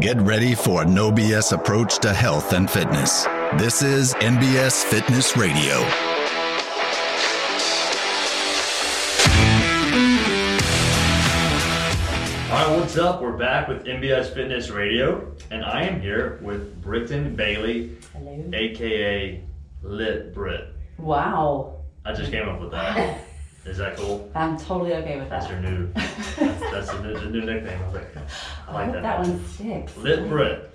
Get ready for a no BS approach to health and fitness. This is NBS Fitness Radio. All right, what's up? We're back with NBS Fitness Radio, and I am here with Britton Bailey, Hello. aka Lit Brit. Wow. I just came up with that. Is that cool? I'm totally okay with that. That's that. your new. That's, that's the, new, the new nickname. I was like, I I like hope that. that one sticks. Lit Brit.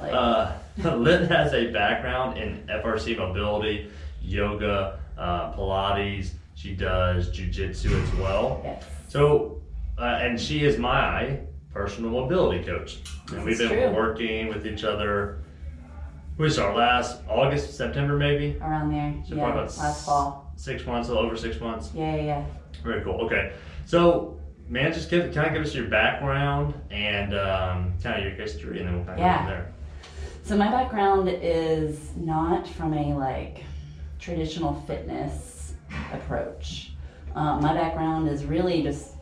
Like, Uh, Lit has a background in FRC mobility, yoga, uh, Pilates. She does jujitsu as well. yes. So, uh, and she is my personal mobility coach. And we've This been true. working with each other. We our last August, September, maybe. Around there. So yeah. probably about Last fall. Six months, a little over six months. Yeah, yeah, yeah. Very cool. Okay. So, man, just give, kind of give us your background and um, kind of your history, and then we'll kind of go Yeah. from there. So my background is not from a like traditional fitness approach. Um, my background is really just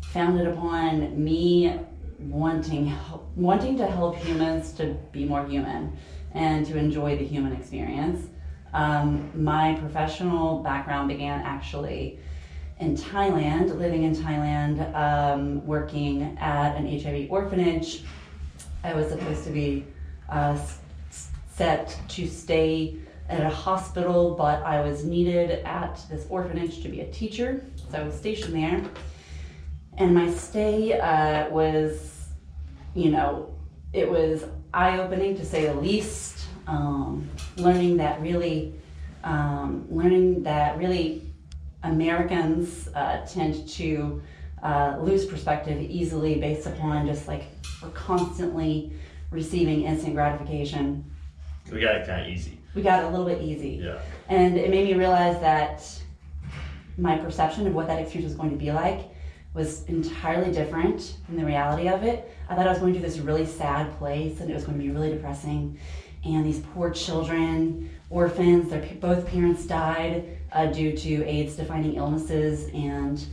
founded upon me wanting hel- wanting to help humans to be more human and to enjoy the human experience. Um, my professional background began actually in Thailand, living in Thailand, um, working at an HIV orphanage. I was supposed to be uh, set to stay at a hospital, but I was needed at this orphanage to be a teacher, so I was stationed there. And my stay uh, was, you know, it was eye opening to say the least. Um, learning that really, um, learning that really Americans uh, tend to uh, lose perspective easily based upon just like we're constantly receiving instant gratification. We got it kind of easy. We got it a little bit easy. Yeah. And it made me realize that my perception of what that experience was going to be like was entirely different than the reality of it. I thought I was going to this really sad place and it was going to be really depressing. And these poor children, orphans, their both parents died uh, due to AIDS defining illnesses. And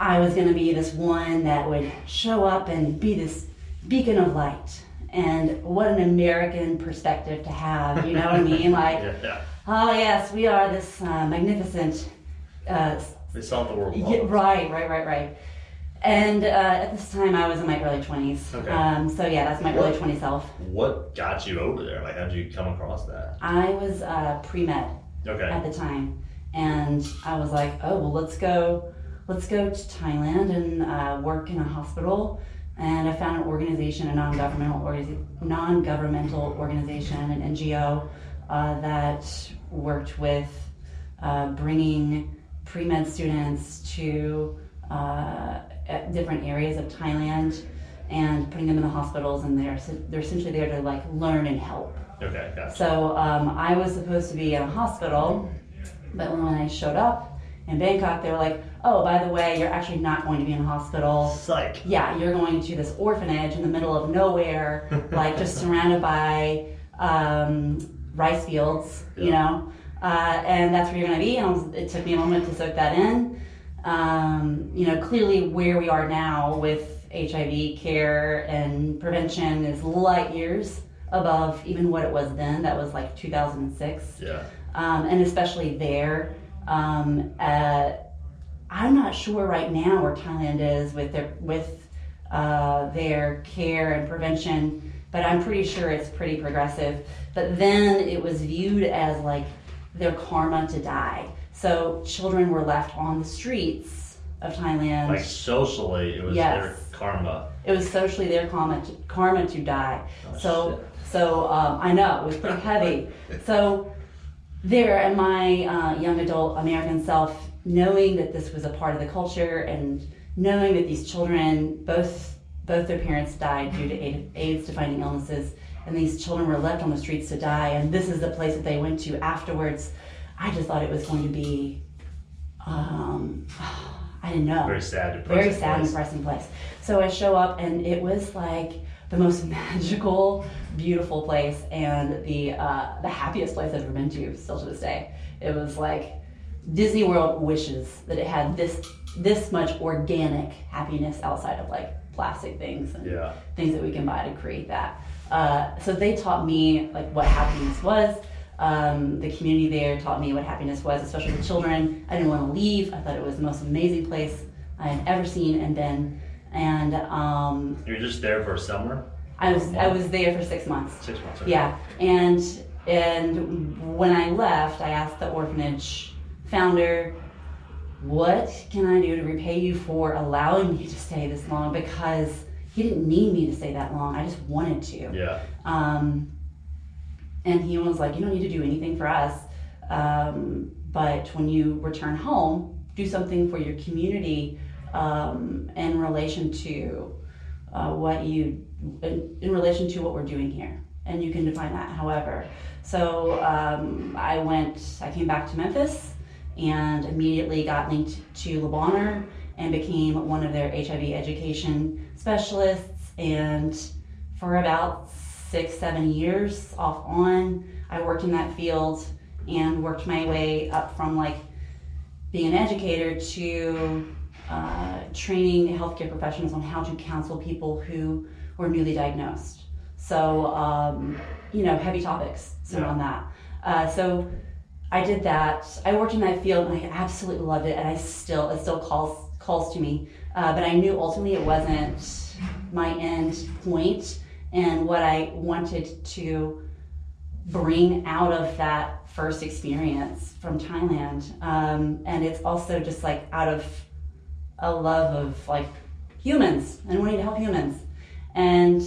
I was going to be this one that would show up and be this beacon of light. And what an American perspective to have, you know what I mean? Like, Yeah. yeah. Oh yes, we are this uh, magnificent. Uh, They solved the world yeah, right, right, right, right. And uh, at this time, I was in my early twenties. Okay. Um, so yeah, that's my early What? twenty self. What got you over there? Like, how'd you come across that? I was uh, pre med Okay. at the time, and I was like, oh well, let's go, let's go to Thailand and uh, work in a hospital. And I found an organization, a non-governmental organi- non-governmental organization, an NGO uh, that worked with uh, bringing pre-med students to uh, different areas of Thailand and putting them in the hospitals, and they're they're essentially there to like learn and help. Okay. Gotcha. So um, I was supposed to be in a hospital, but when I showed up in Bangkok, they were like, "Oh, by the way, you're actually not going to be in a hospital. Psych. Yeah, you're going to this orphanage in the middle of nowhere, like just surrounded by um, rice fields, you know, uh, and that's where you're going to be." And it took me a moment to soak that in. Um, you know, clearly where we are now with HIV care and prevention is light years above even what it was then. That was like 2006 Yeah. um, and especially there. Um, uh, I'm not sure right now where Thailand is with their with uh, their care and prevention, but I'm pretty sure it's pretty progressive. But then it was viewed as like their karma to die. So children were left on the streets of Thailand. Like socially, it was Yes. their karma. It was socially their karma to, karma to die. Oh, so shit. so um, I know it was pretty heavy. So there, and my uh, young adult American self, knowing that this was a part of the culture, and knowing that these children, both both their parents died due to AIDS-defining illnesses, and these children were left on the streets to die, and this is the place that they went to afterwards. I just thought it was going to be. Um, I didn't know Very sad, depressing. very sad and place. depressing place. So I show up and it was like the most magical, beautiful place and the uh, the happiest place I've ever been to still to this day. It was like Disney World wishes that it had this this much organic happiness outside of like plastic things and Yeah. things that we can buy to create that. Uh, so they taught me like what happiness was. Um, the community there taught me what happiness was, especially the children. I didn't want to leave. I thought it was the most amazing place I had ever seen and been. And um, You're just there for a summer, I was I was there for six months. six months. okay. Yeah, and and when I left, I asked the orphanage founder, "What can I do to repay you for allowing me to stay this long?" Because he didn't need me to stay that long. I just wanted to. Yeah. Um, and he was like, "You don't need to do anything for us, um, but when you return home, do something for your community um, in relation to uh, what you in, in relation to what we're doing here." And you can define that however. So um, I went. I came back to Memphis and immediately got linked to Le Bonheur and became one of their HIV education specialists. And for about six, seven years off on, I worked in that field and worked my way up from like being an educator to uh, training healthcare professionals on how to counsel people who were newly diagnosed. So, um, you know, heavy topics surround that. Uh, so I did that. I worked in that field and I absolutely loved it, and I still it still calls calls to me. Uh, but I knew ultimately it wasn't my end point, and what I wanted to bring out of that first experience from Thailand. Um, and it's also just like out of a love of like humans and wanting to help humans, and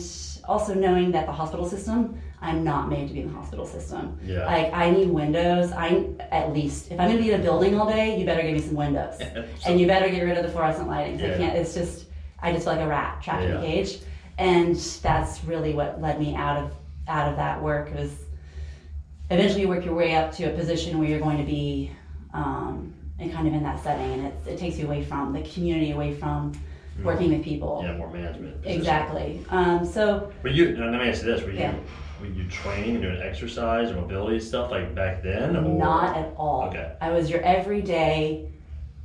also knowing that the hospital system. I'm not made to be in the hospital system. Yeah. Like I need windows. I at least if I'm gonna be in a building all day, you better give me some windows, and you better get rid of the fluorescent lighting. 'cause I can't. It's just I just feel like a rat trapped in a cage, and that's really what led me out of out of that work. It Was eventually you work your way up to a position where you're going to be um, and kind of in that setting, and it, it takes you away from the community, away from working with people. Yeah, more management. position. Exactly. Um, so Were you? Let me ask you this: Were you? Yeah. Were you training and doing exercise or mobility stuff like back then? Or not at all. Okay. I was your everyday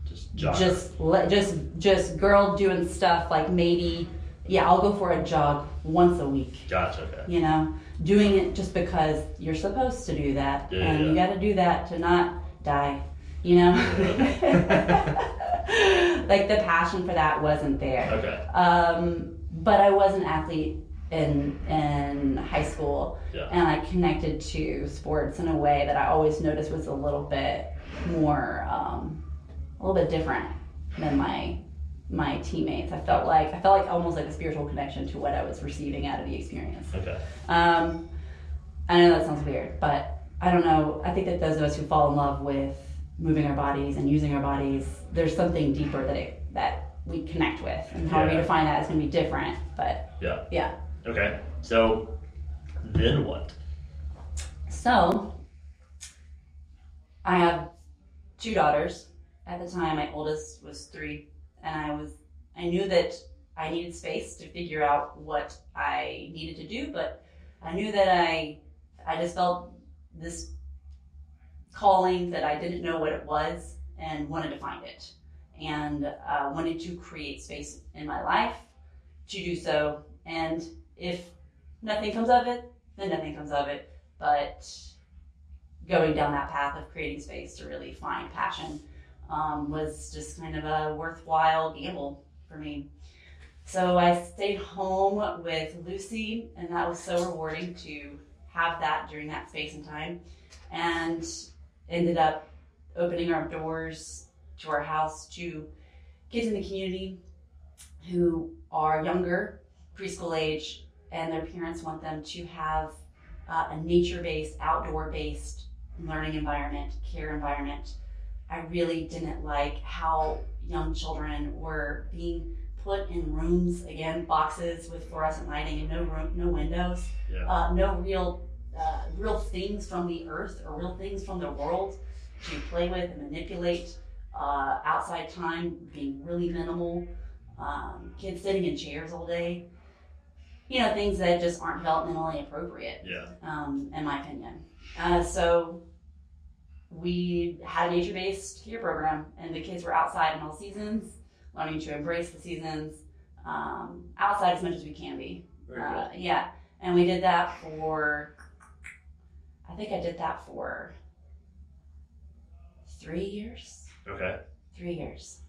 Just jogger. just just just girl doing stuff like maybe yeah i'll go for a jog once a week Gotcha. Okay. you know doing it just because you're supposed to do that Yeah, and you got to do that to not die you know like the passion for that wasn't there Okay. um, but i was an athlete in in high school Yeah. and i connected to sports in a way that i always noticed was a little bit more um, a little bit different than my my teammates i felt like i felt like almost like a spiritual connection to what i was receiving out of the experience Okay. um, I know that sounds weird, but I don't know. I think that those of us who fall in love with moving our bodies and using our bodies, there's something deeper that it, that we connect with, and how we define that is going to be different. But Yeah. yeah. Okay. So then what? So I have two daughters. At the time, my oldest was three, and I was I knew that I needed space to figure out what I needed to do, but I knew that I I just felt this calling that I didn't know what it was and wanted to find it, and uh, wanted to create space in my life to do so. And if nothing comes of it, then nothing comes of it. But going down that path of creating space to really find passion um, was just kind of a worthwhile gamble for me. So I stayed home with Lucy, and that was so rewarding to have that during that space and time. And ended up opening our doors to our house to kids in the community who are younger, preschool age, and their parents want them to have uh, a nature based, outdoor based learning environment, care environment. I really didn't like how young children were being put in rooms again, boxes with fluorescent lighting and no room, no windows, Yeah. uh, no real, uh, real things from the earth or real things from the world to play with and manipulate. Uh, outside time being really minimal. Um, kids sitting in chairs all day. You know, things that just aren't developmentally appropriate Yeah. um, in my opinion. Uh, so we had a nature-based year program, and the kids were outside in all seasons, learning to embrace the seasons, um, outside as much as we can be. Uh, yeah, and we did that for. I think I did that for three years. Okay. Three years,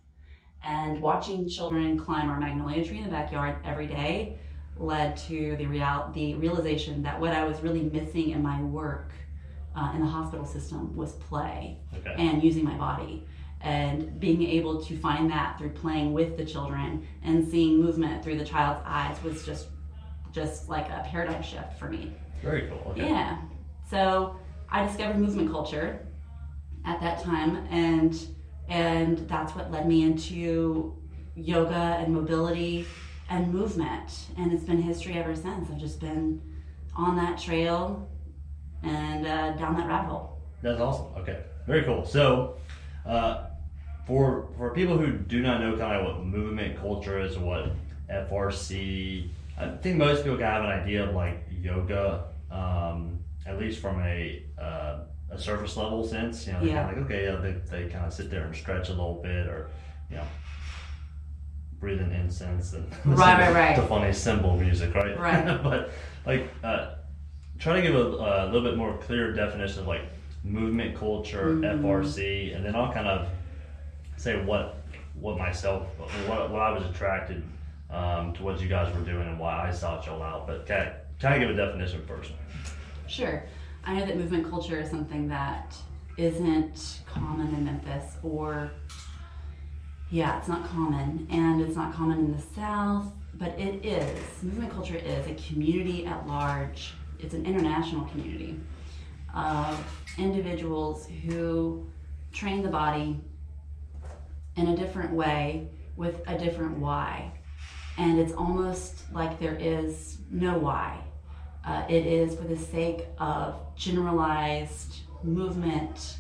and watching children climb our magnolia tree in the backyard every day led to the real the realization that what I was really missing in my work uh, in the hospital system was play Okay. and using my body and being able to find that through playing with the children and seeing movement through the child's eyes was just just like a paradigm shift for me Very cool. Okay. yeah so i discovered movement culture at that time and and that's what led me into yoga and mobility and movement and it's been history ever since i've just been on that trail and uh, down that rabbit hole That's awesome. Okay, very cool. So, uh, for for people who do not know kind of what movement culture is, what FRC, I think most people can have an idea of like yoga, um, at least from a uh, a surface level sense. You know, Yeah. kind of like okay, yeah, they, they kind of sit there and stretch a little bit, or you know. Breathe in incense and Right, right, right. to funny symbol music, right? Right. but like, uh, try to give a, a little bit more clear definition of like movement culture, Mm-hmm. FRC, and then I'll kind of say what what myself what, what I was attracted um, to what you guys were doing and why I sought y'all out. But can of, kind of give a definition first. Sure. I know that movement culture is something that isn't common in Memphis or yeah, it's not common and it's not common in the South, but it is. Movement culture is a community at large. It's an international community of individuals who train the body in a different way with a different why. And it's almost like there is no why. Uh, it is for the sake of generalized movement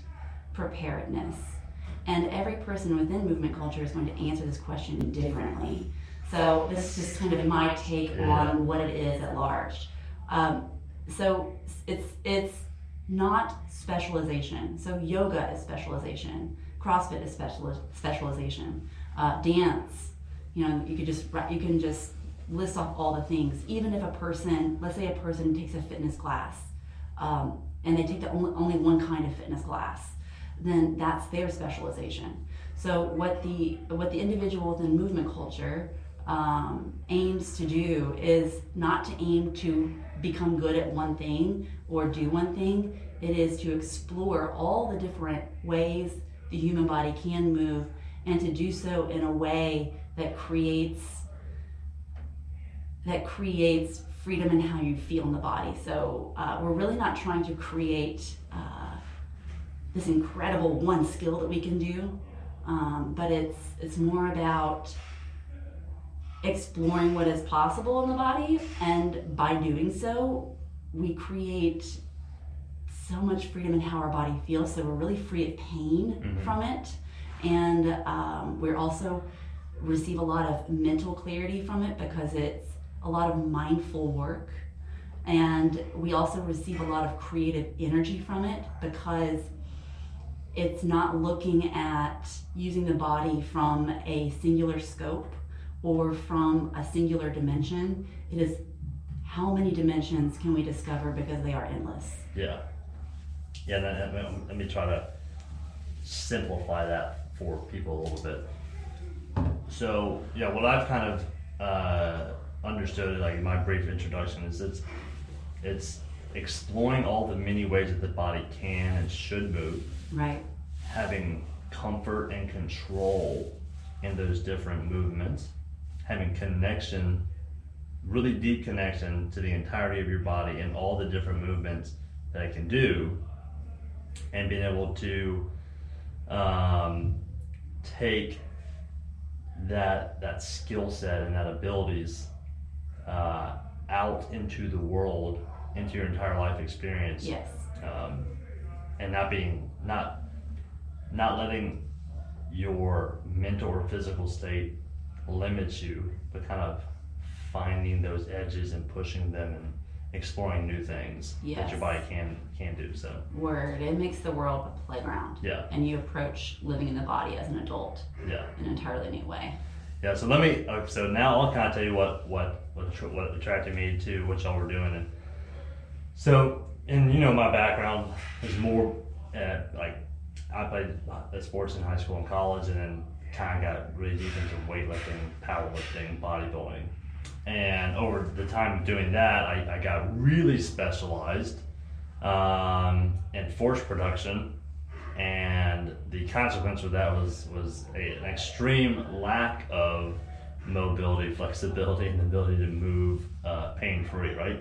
preparedness. And every person within movement culture is going to answer this question differently. So this is just kind of my take on what it is at large. Um, so it's it's not specialization. So yoga is specialization. CrossFit is special, specialization. Uh, dance, you know, you could just you can just list off all the things. Even if a person, let's say a person takes a fitness class, um, and they take the only, only one kind of fitness class, then that's their specialization. So what the what the individual within movement culture um, aims to do is not to aim to become good at one thing or do one thing. It is to explore all the different ways the human body can move and to do so in a way that creates that creates freedom in how you feel in the body. So uh, we're really not trying to create uh, this incredible one skill that we can do, um, but it's it's more about exploring what is possible in the body, and by doing so, we create so much freedom in how our body feels. So we're really free of pain Mhm. from it, and um, we're also receive a lot of mental clarity from it because it's a lot of mindful work. And we also receive a lot of creative energy from it because it's not looking at using the body from a singular scope or from a singular dimension. It is how many dimensions can we discover because they are endless. Yeah. Yeah, me- let me try to simplify that for people a little bit. So, yeah, what I've kind of uh, understood, like in my brief introduction, is it's it's exploring all the many ways that the body can and should move, Right. having comfort and control in those different movements, having connection, really deep connection to the entirety of your body and all the different movements that it can do, and being able to um, take that that skill set and that abilities uh, out into the world, into your entire life experience Yes. um, and not being not not letting your mental or physical state limit you, but kind of finding those edges and pushing them and exploring new things that your body can can do. So Word. It makes the world a playground. yeah, And you approach living in the body as an adult yeah, in an entirely new way. Yeah, so let me. Okay, so now I'll kind of tell you what what what what attracted me to what y'all were doing, and so and you know my background is more uh, like I played uh, sports in high school and college, and then kind of got really deep into weightlifting, powerlifting, bodybuilding, and over the time of doing that, I, I got really specialized um, in force production. And the consequence of that was was a, an extreme lack of mobility, flexibility, and the ability to move uh, pain free, right?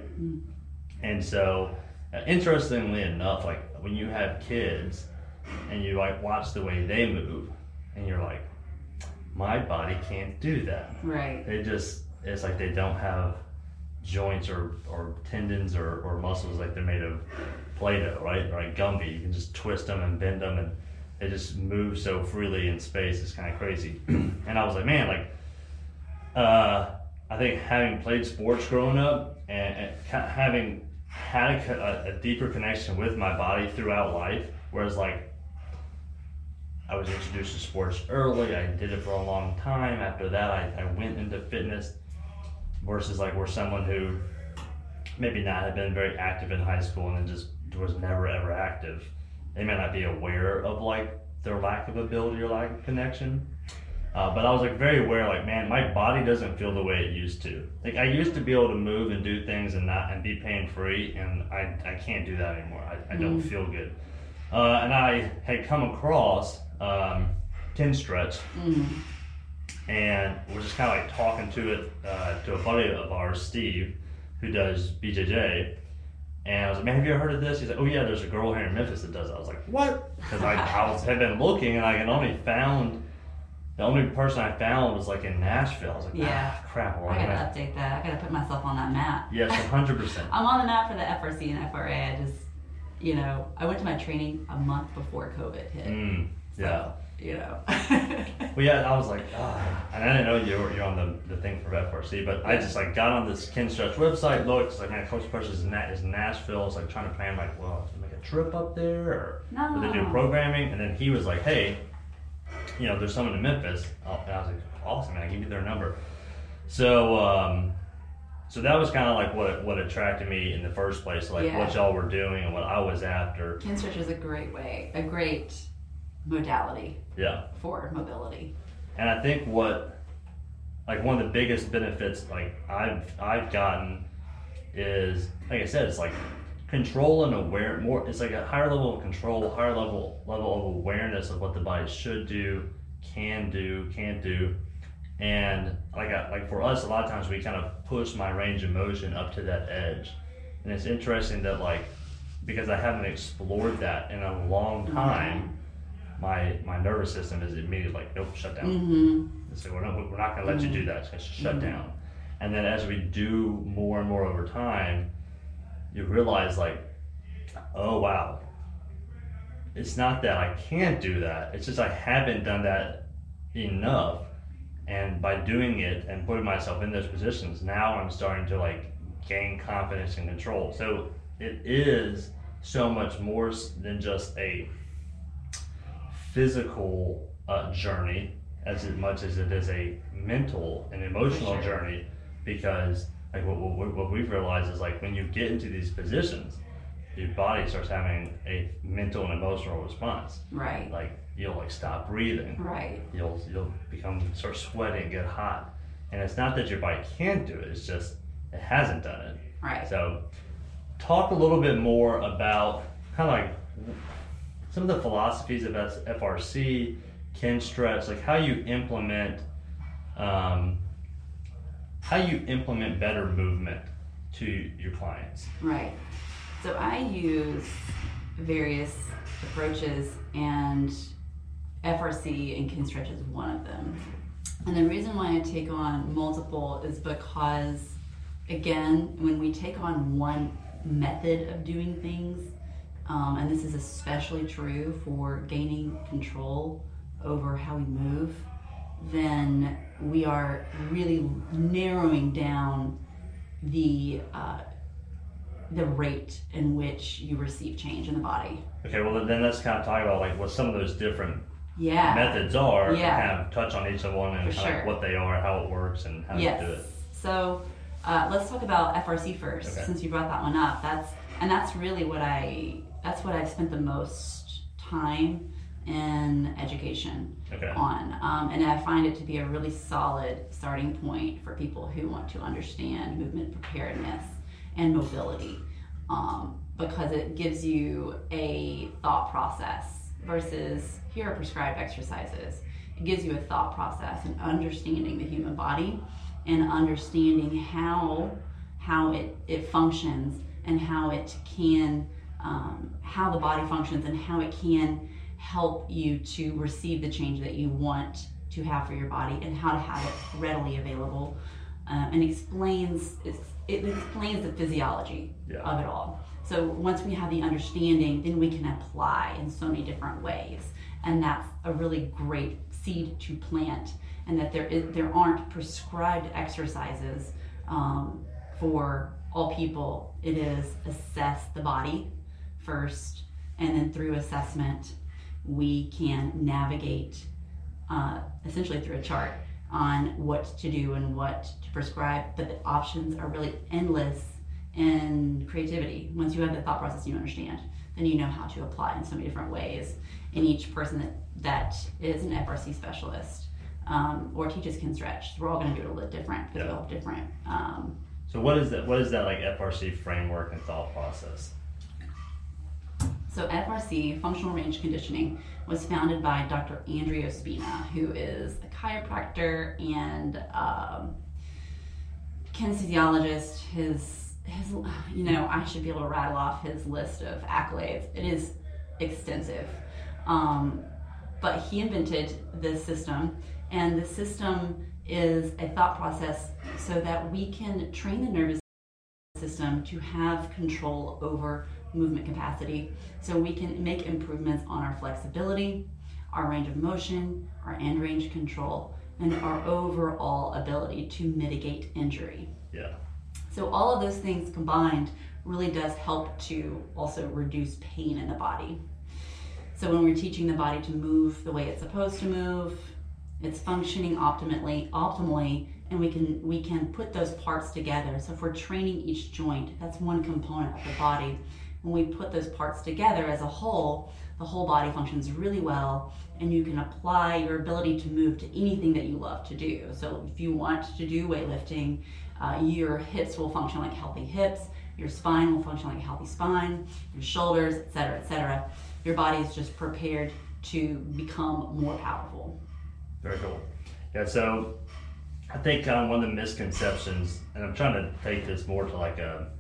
And so, uh, interestingly enough, like when you have kids and you like watch the way they move, and you're like, my body can't do that. Right. They just it's like they don't have joints or, or tendons or, or muscles like they're made of Play-Doh, right? Or like Gumby. You can just twist them and bend them and they just move so freely in space. It's kind of crazy. and I was like, man, like, uh, I think having played sports growing up and, and having had a, a deeper connection with my body throughout life, whereas like I was introduced to sports early. I did it for a long time. After that, I, I went into fitness versus like we're someone who maybe not had been very active in high school and then just was never ever active. They may not be aware of like their lack of ability or lack of connection. Uh, but I was like very aware, like man, my body doesn't feel the way it used to. Like I used to be able to move and do things and not and be pain free, and I, I can't do that anymore. I, I don't feel good. Uh, and I had come across um, Kinstretch, and we're just kind of like talking to it uh, to a buddy of ours, Steve, who does BJJ. And I was like, man, have you ever heard of this? He's like, oh yeah, there's a girl here in Memphis that does it. I was like, what? Because I, I was had been looking and I had only found the only person I found was like in Nashville. I was like, Yeah. ah, crap. Well, I gotta update that. I gotta put myself on that map. Yes, hundred percent. I'm on the map for the FRC and FRA. I just, you know, I went to my training a month before COVID hit. Mm, yeah. You know. Well, yeah, I was like, ah, and I didn't know you were you're on the, the thing for FRC, but I just like got on this Kinstretch website, looked, it's like, man, Coach Press is, Na- is Nashville. It's like trying to plan, like, well, to make a trip up there, or No. they do programming? And then he was like, hey, you know, there's someone in Memphis. Oh, and I was like, awesome, man, give me their number. So, um, so that was kind of like what what attracted me in the first place, like Yeah. what y'all were doing and what I was after. Kinstretch is a great way, a great modality Yeah. for mobility. And I think what, like one of the biggest benefits, like I've I've gotten, is like I said, it's like control and aware more. It's like a higher level of control, higher level level of awareness of what the body should do, can do, can't do, and like I, like for us, a lot of times we kind of push my range of motion up to that edge, and it's interesting that like because I haven't explored that in a long mm-hmm. time my my nervous system is immediately like, nope, shut down. Mm-hmm. So we're not we're not gonna let you do that. It's gonna shut down. And then as we do more and more over time, you realize like, oh wow, it's not that I can't do that. It's just I haven't done that enough. And by doing it and putting myself in those positions, now I'm starting to like gain confidence and control. So it is so much more than just a physical uh, journey as much as it is a mental and emotional sure. journey because like what, what, what we've realized is like when you get into these positions your body starts having a mental and emotional response Right. like you'll like stop breathing Right. you'll you'll become start sweating get hot and it's not that your body can't do it it's just it hasn't done it Right. so, talk a little bit more about kind of like some of the philosophies of FRC, Kinstretch, like how you implement, um, how you implement better movement to your clients. Right. So I use various approaches, and FRC and Kinstretch is one of them. And the reason why I take on multiple is because, again, when we take on one method of doing things, um, and this is especially true for gaining control over how we move, then we are really narrowing down the uh, the rate in which you receive change in the body. Okay, well then let's kind of talk about like what some of those different Yeah. methods are, Yeah. kind of touch on each of one and For kind of what they are, how it works, and how yes. to do it. So uh, let's talk about FRC first, Okay. since you brought that one up. That's and that's really what I that's what I've spent the most time in education Okay. on, um, and I find it to be a really solid starting point for people who want to understand movement preparedness and mobility, um, because it gives you a thought process versus here are prescribed exercises. It gives you a thought process and understanding the human body and understanding how how it, it functions and how it can um, how the body functions and how it can help you to receive the change that you want to have for your body and how to have it readily available uh, and explains it's, it explains the physiology Yeah. of it all. So once we have the understanding then we can apply in so many different ways. And that's a really great seed to plant and that there is there aren't prescribed exercises um, for all people. It is assess the body first and then through assessment we can navigate uh, essentially through a chart on what to do and what to prescribe but the options are really endless in creativity once you have the thought process you understand then you know how to apply in so many different ways and each person that, that is an frc specialist um, or teaches Kinstretch we're all going to do it a little different because we all have different um, So what is that? What is that like FRC framework and thought process? So FRC, Functional Range Conditioning, was founded by Dr. Andreo Spina, who is a chiropractor and um, kinesthesiologist. His, his, you know, I should be able to rattle off his list of accolades. It is extensive. Um, but he invented this system, and the system is a thought process so that we can train the nervous system to have control over movement capacity so we can make improvements on our flexibility, our range of motion, our end range control, and our overall ability to mitigate injury. Yeah. So all of those things combined really does help to also reduce pain in the body. So when we're teaching the body to move the way it's supposed to move, it's functioning optimally, optimally, and we can we can put those parts together. So if we're training each joint, that's one component of the body. When we put those parts together as a whole, the whole body functions really well, and you can apply your ability to move to anything that you love to do. So if you want to do weightlifting, uh, your hips will function like healthy hips, your spine will function like a healthy spine, your shoulders, etc., etc. Your body is just prepared to become more powerful. Very cool. Yeah, so I think um, one of the misconceptions, and I'm trying to take this more to like a,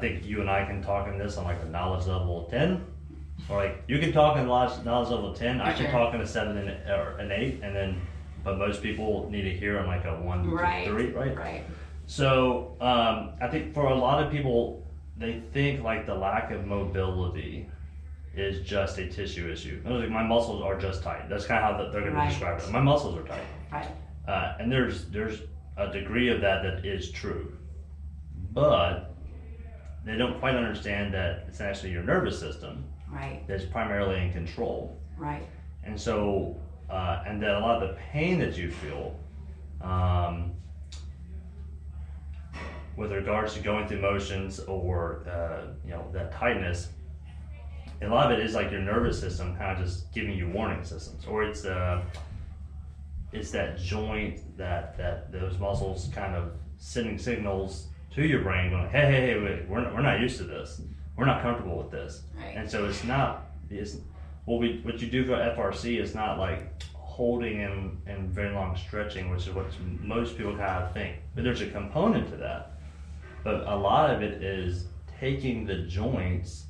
think you and I can talk in this on like a knowledge level of 10. Or like you can talk in knowledge, knowledge level 10, I can talk in a 7 and, or an 8, and then, but most people need to hear on like a 1 to 3, right? Right. So um, I think for a lot of people, they think like the lack of mobility is just a tissue issue. Words, My muscles are just tight. That's kind of how they're going Right. to describe it. My muscles are tight, Right. uh, and there's there's a degree of that that is true, but they don't quite understand that it's actually your nervous system Right. that's primarily in control. Right. And so, uh, and that a lot of the pain that you feel, um, with regards to going through motions or uh, you know that tightness, a lot of it is like your nervous system kind of just giving you warning systems, or it's uh, it's that joint that that those muscles kind of sending signals to your brain going, hey, hey, hey, wait, we're not, we're not used to this. We're not comfortable with this. Right. And so it's not it's what we what you do for FRC is not like holding and, and very long stretching, which is what most people kind of think. But there's a component to that. But a lot of it is taking the joints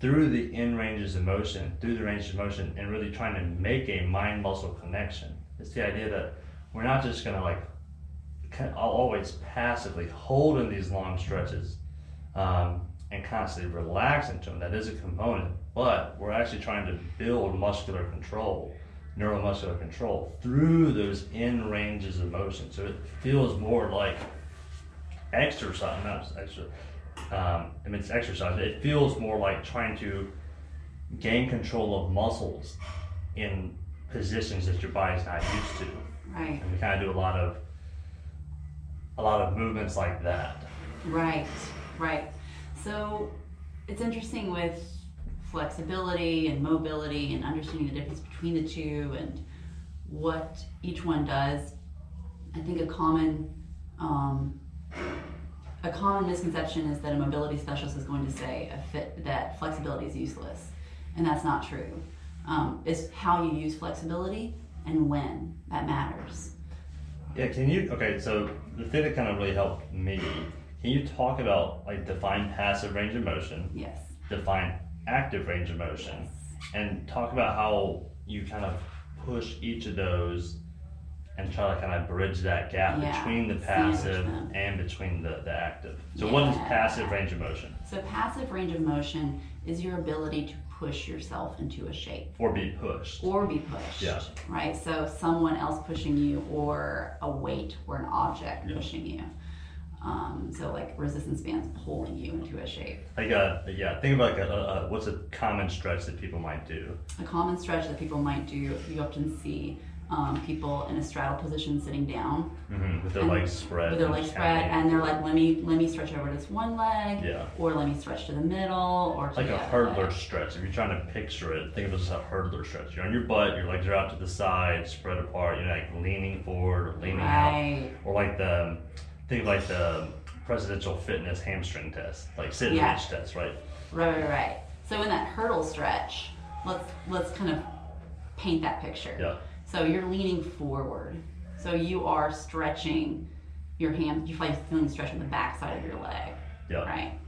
through the end ranges of motion, through the ranges of motion, and really trying to make a mind muscle connection. It's the idea that we're not just gonna like ca- always passively hold in these long stretches um, and constantly relax into them. That is a component, but we're actually trying to build muscular control, neuromuscular control through those end ranges of motion. So it feels more like exercise, not extra. Um, I mean, it's exercise. It feels more like trying to gain control of muscles in positions that your body's not used to. Right. And we kind of do a lot of a lot of movements like that. Right, right. So it's interesting with flexibility and mobility and understanding the difference between the two and what each one does. I think a common um, a common misconception is that a mobility specialist is going to say a fit, that flexibility is useless, and that's not true. Um, it's how you use flexibility and when that matters. Yeah, can you okay, so the thing that kind of really helped me, can you talk about like define passive range of motion, Yes. define active range of motion, yes. and talk about how you kind of push each of those and try to kind of bridge that gap Yeah, between the passive and between the, the active. So what is passive range of motion? So passive range of motion is your ability to push yourself into a shape Or be pushed. or be pushed. Yeah. Right? So someone else pushing you or a weight or an object Yeah. pushing you. Um, so like resistance bands pulling you into a shape. Like a yeah, think about like a, a, a what's a common stretch that people might do. A common stretch that people might do, you often see um, people in a straddle position sitting down hmm With their And legs spread. with their legs spread and they're like, let me let me stretch over this one leg Yeah. or let me stretch to the middle or to like a hurdler leg. stretch. If you're trying to picture it, think of it as a hurdler stretch. You're on your butt, your legs are out to the side, spread apart. You're like leaning forward or leaning out, or like the think of like the presidential fitness hamstring test, like sit and Yeah. reach test, right? Right, right, right. So in that hurdle stretch, let's let's kind of paint that picture. Yeah, So you're leaning forward. So you are stretching your hand. You're probably feeling stretch on the back side of your leg, yeah, right?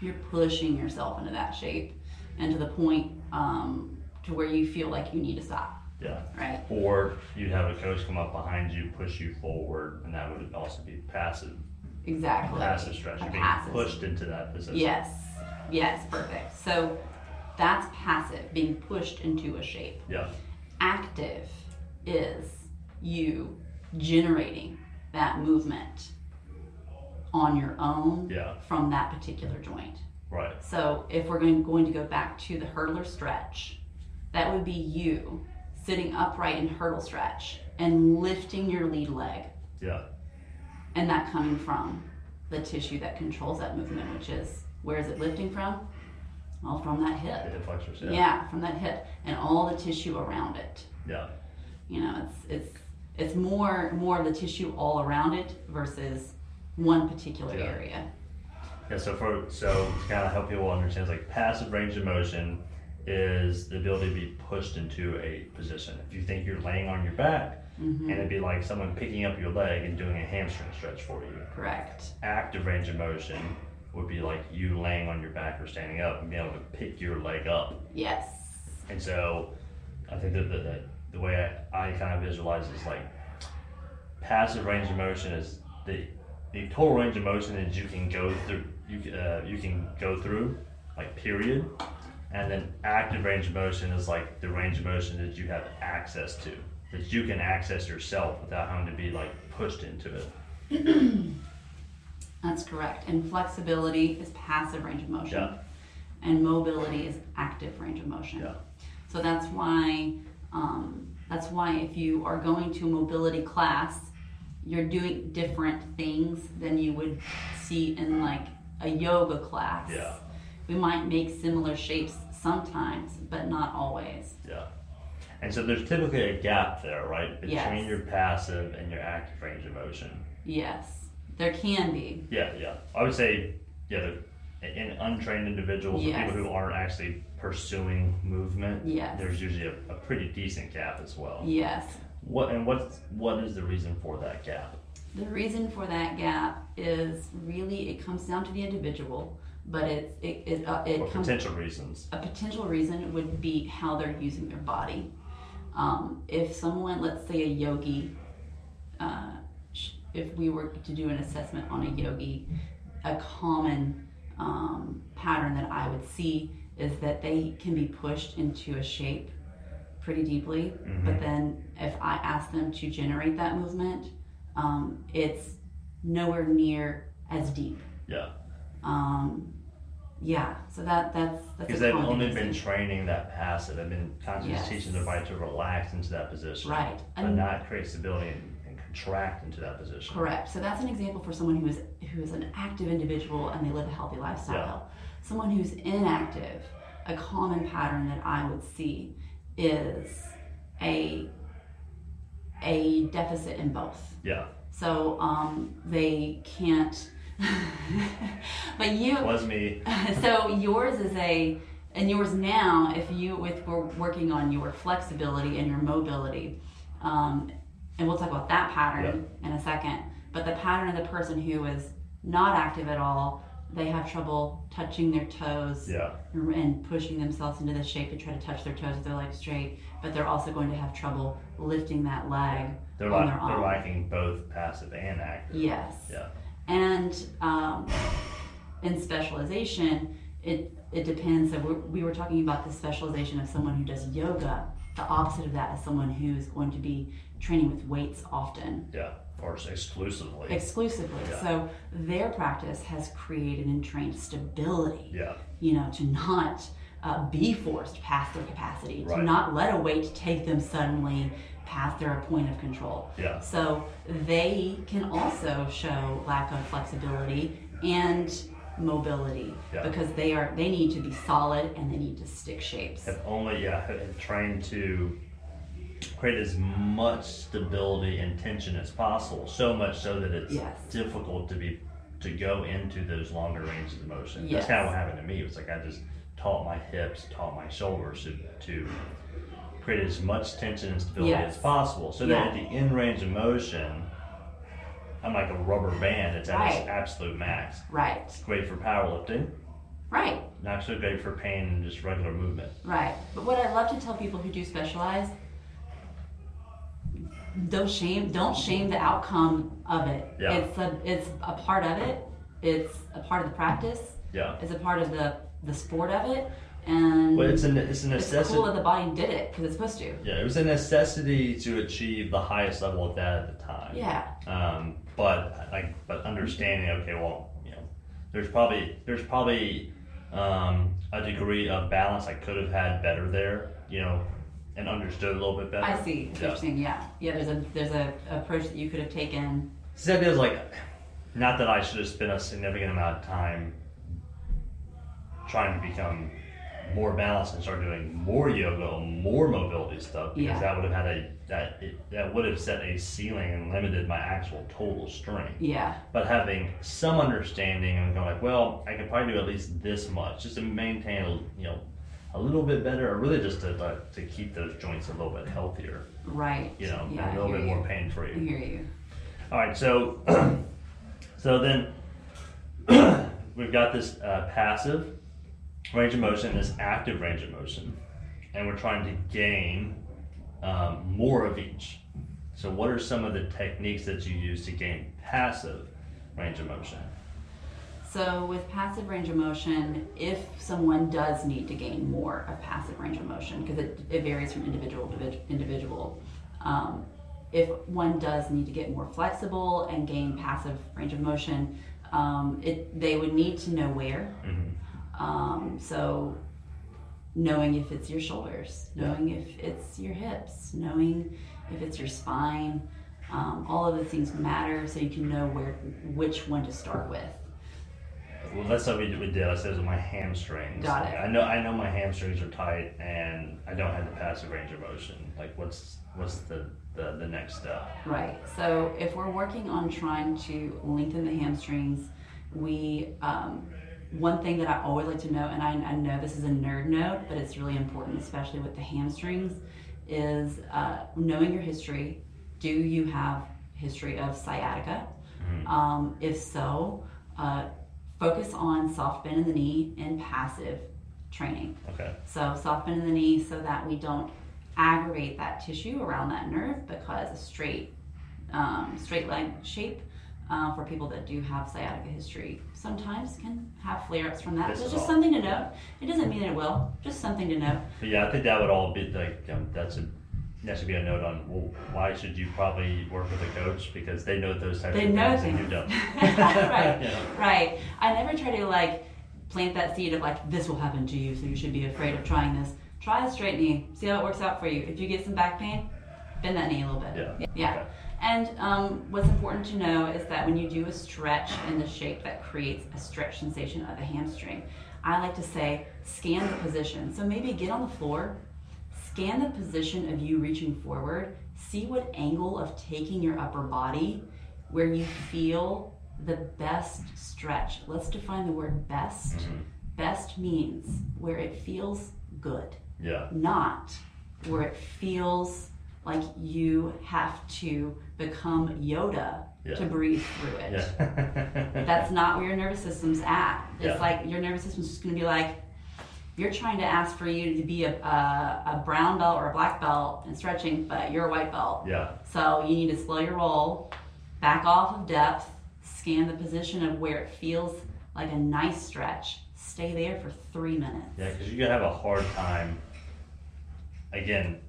You're pushing yourself into that shape, and to the point um, to where you feel like you need to stop, yeah. right? Or you'd have a coach come up behind you, push you forward, and that would also be passive, Exactly. passive stretch. You're being passive. pushed into that position. Yes. Yes. Perfect. So that's passive, being pushed into a shape. Yeah, active is you generating that movement on your own Yeah. from that particular joint. right. So if we're going, going to go back to the hurdler stretch, that would be you sitting upright in hurdle stretch and lifting your lead leg, Yeah, and that coming from the tissue that controls that movement, which is where is it lifting from? Well, from that hip. the hip. flexors. Yeah, Yeah, from that hip and all the tissue around it. yeah. You know it's it's it's more more of the tissue all around it versus one particular Yeah. area Yeah, so for so to kind of help people understand, like passive range of motion is the ability to be pushed into a position. If you think you're laying on your back, Mm-hmm. and it'd be like someone picking up your leg and doing a hamstring stretch for you. correct Active range of motion would be like you laying on your back or standing up and being able to pick your leg up. yes And so I think that the, the, way I, I kind of visualize is like passive range of motion is the the total range of motion is you can go through you can, uh, you can go through like period. And then active range of motion is like the range of motion that you have access to that you can access yourself without having to be like pushed into it. That's correct. And flexibility is passive range of motion. Yeah. and mobility is active range of motion. Yeah. So that's why um, that's why if you are going to a mobility class you're doing different things than you would see in like a yoga class Yeah. we might make similar shapes sometimes but not always Yeah. And so there's typically a gap there, right? Between Yes. your passive and your active range of motion. Yes, there can be. Yeah, yeah. I would say, yeah, in untrained individuals, Yes. people who aren't actually pursuing movement, Yes. there's usually a, a pretty decent gap as well. Yes. What and what's what is the reason for that gap? The reason for that gap is really it comes down to the individual, but it's it it, uh, it comes potential reasons. a potential reason would be how they're using their body. Um, if someone, let's say a yogi, uh, if we were to do an assessment on a yogi, a common um, pattern that I would see is that they can be pushed into a shape pretty deeply, but then if I ask them to generate that movement, um, it's nowhere near as deep Yeah. um, Yeah, so that that's Because they've only been training that passive. They've been constantly Yes. teaching their body to relax into that position. Right. But And- not create stability and, and contract into that position. Correct. So that's an example for someone who is who is an active individual and they live a healthy lifestyle. Someone who's inactive, a common pattern that I would see is a a deficit in both. Yeah. So um, they can't. but you Was me. so yours is a and yours now if you with we're working on your flexibility and your mobility um, and we'll talk about that pattern in a second but the pattern of the person who is not active at all they have trouble touching their toes Yeah. and pushing themselves into the shape to try to touch their toes with their legs straight but they're also going to have trouble lifting that leg They're, on their they're lacking both passive and active. yes Yeah. and um, in specialization, it, it depends. So we're, we were talking about the specialization of someone who does yoga. The opposite of that is someone who is going to be training with weights often, Yeah. Or s- exclusively. exclusively. Yeah. So their practice has created and trained stability, yeah. you know, to not uh, be forced past their capacity, to Right. not let a weight take them suddenly past their point of control. Yeah. So they can also show lack of flexibility and mobility Yeah. because they are they need to be solid and they need to stick shapes. Have only yeah trained to create as much stability and tension as possible. So much so that it's Yes. difficult to be to go into those longer ranges of motion. Yes. That's kind of what happened to me. It was like I just taught my hips, taught my shoulders to, to create as much tension and stability Yes. as possible. So Yeah. that at the end range of motion, I'm like a rubber band. It's at its absolute max. Right. It's great for powerlifting. Right. Not so great for pain and just regular movement. Right. But what I love to tell people who do specialize don't shame don't shame the outcome of it. Yeah. It's a it's a part of it. It's a part of the practice. Yeah. It's a part of the the sport of it. And But it's a it's a it's necessity. cool that the body did it because it's supposed to. Yeah, it was a necessity to achieve the highest level of that at the time. Yeah. Um, but like, but understanding, okay, well, you know, there's probably there's probably um, a degree of balance I could have had better there, you know, and understood a little bit better. I see. Yeah. you're. Yeah. Yeah. There's a there's a approach that you could have taken. So that is like, not that I should have spent a significant amount of time trying to become more balanced and start doing more yoga or more mobility stuff because Yeah. that would have had a that it, that would have set a ceiling and limited my actual total strength. Yeah. But having some understanding and going like, well, I could probably do at least this much just to maintain, you know, a little bit better, or really just to like, to keep those joints a little bit healthier, Right. you know, Yeah. a little bit hear more you. pain free. I hear you. All right, so so then we've got this uh, passive range of motion, this active range of motion, and we're trying to gain um, more of each. So, what are some of the techniques that you use to gain passive range of motion? So with passive range of motion, if someone does need to gain more of passive range of motion, because it, it varies from individual to individual, um, if one does need to get more flexible and gain passive range of motion, um, it, they would need to know where. Mm-hmm. Um, so knowing if it's your shoulders, Yeah. knowing if it's your hips, knowing if it's your spine, um, all of the things matter so you can know where which one to start with. Well, that's what we did. We did. I said it was my hamstrings. Got it. I know. I know my hamstrings are tight, and I don't have the passive range of motion. Like, what's what's the the, the next step? Right. So if we're working on trying to lengthen the hamstrings, we um, one thing that I always like to know, and I, I know this is a nerd note, but it's really important, especially with the hamstrings, is uh, knowing your history. Do you have history of sciatica? Um, if so, uh, focus on soft bend in the knee and passive training. Okay. So soft bend in the knee so that we don't aggravate that tissue around that nerve because a straight um, straight leg shape uh, for people that do have sciatica history sometimes can have flare-ups from that. This so it's just all- something to note. It doesn't mean it will, just something to note. Yeah, I think that would all be like um, that's a that should be a note on well, why should you probably work with a coach because they know those types They of know things. you don't. right, Yeah. right. I never try to like plant that seed of like this will happen to you, so you should be afraid of trying this. Try a straight knee. See how it works out for you. If you get some back pain, bend that knee a little bit. Yeah. Yeah. Okay. And um, what's important to know is that when you do a stretch in the shape that creates a stretch sensation of the hamstring, I like to say scan the position. So maybe get on the floor, scan the position of you reaching forward, see what angle of taking your upper body where you feel the best stretch. Let's define the word best. Mm-hmm. Best means where it feels good Yeah. not where it feels like you have to become Yoda Yeah. to breathe through it. Yeah. That's not where your nervous system's at. It's Yeah. like your nervous system's just going to be like, you're trying to ask for you to be a, a, a brown belt or a black belt in stretching, but you're a white belt. yeah. So you need to slow your roll, back off of depth, scan the position of where it feels like a nice stretch. Stay there for three minutes. Yeah, because you're gonna have a hard time. Again,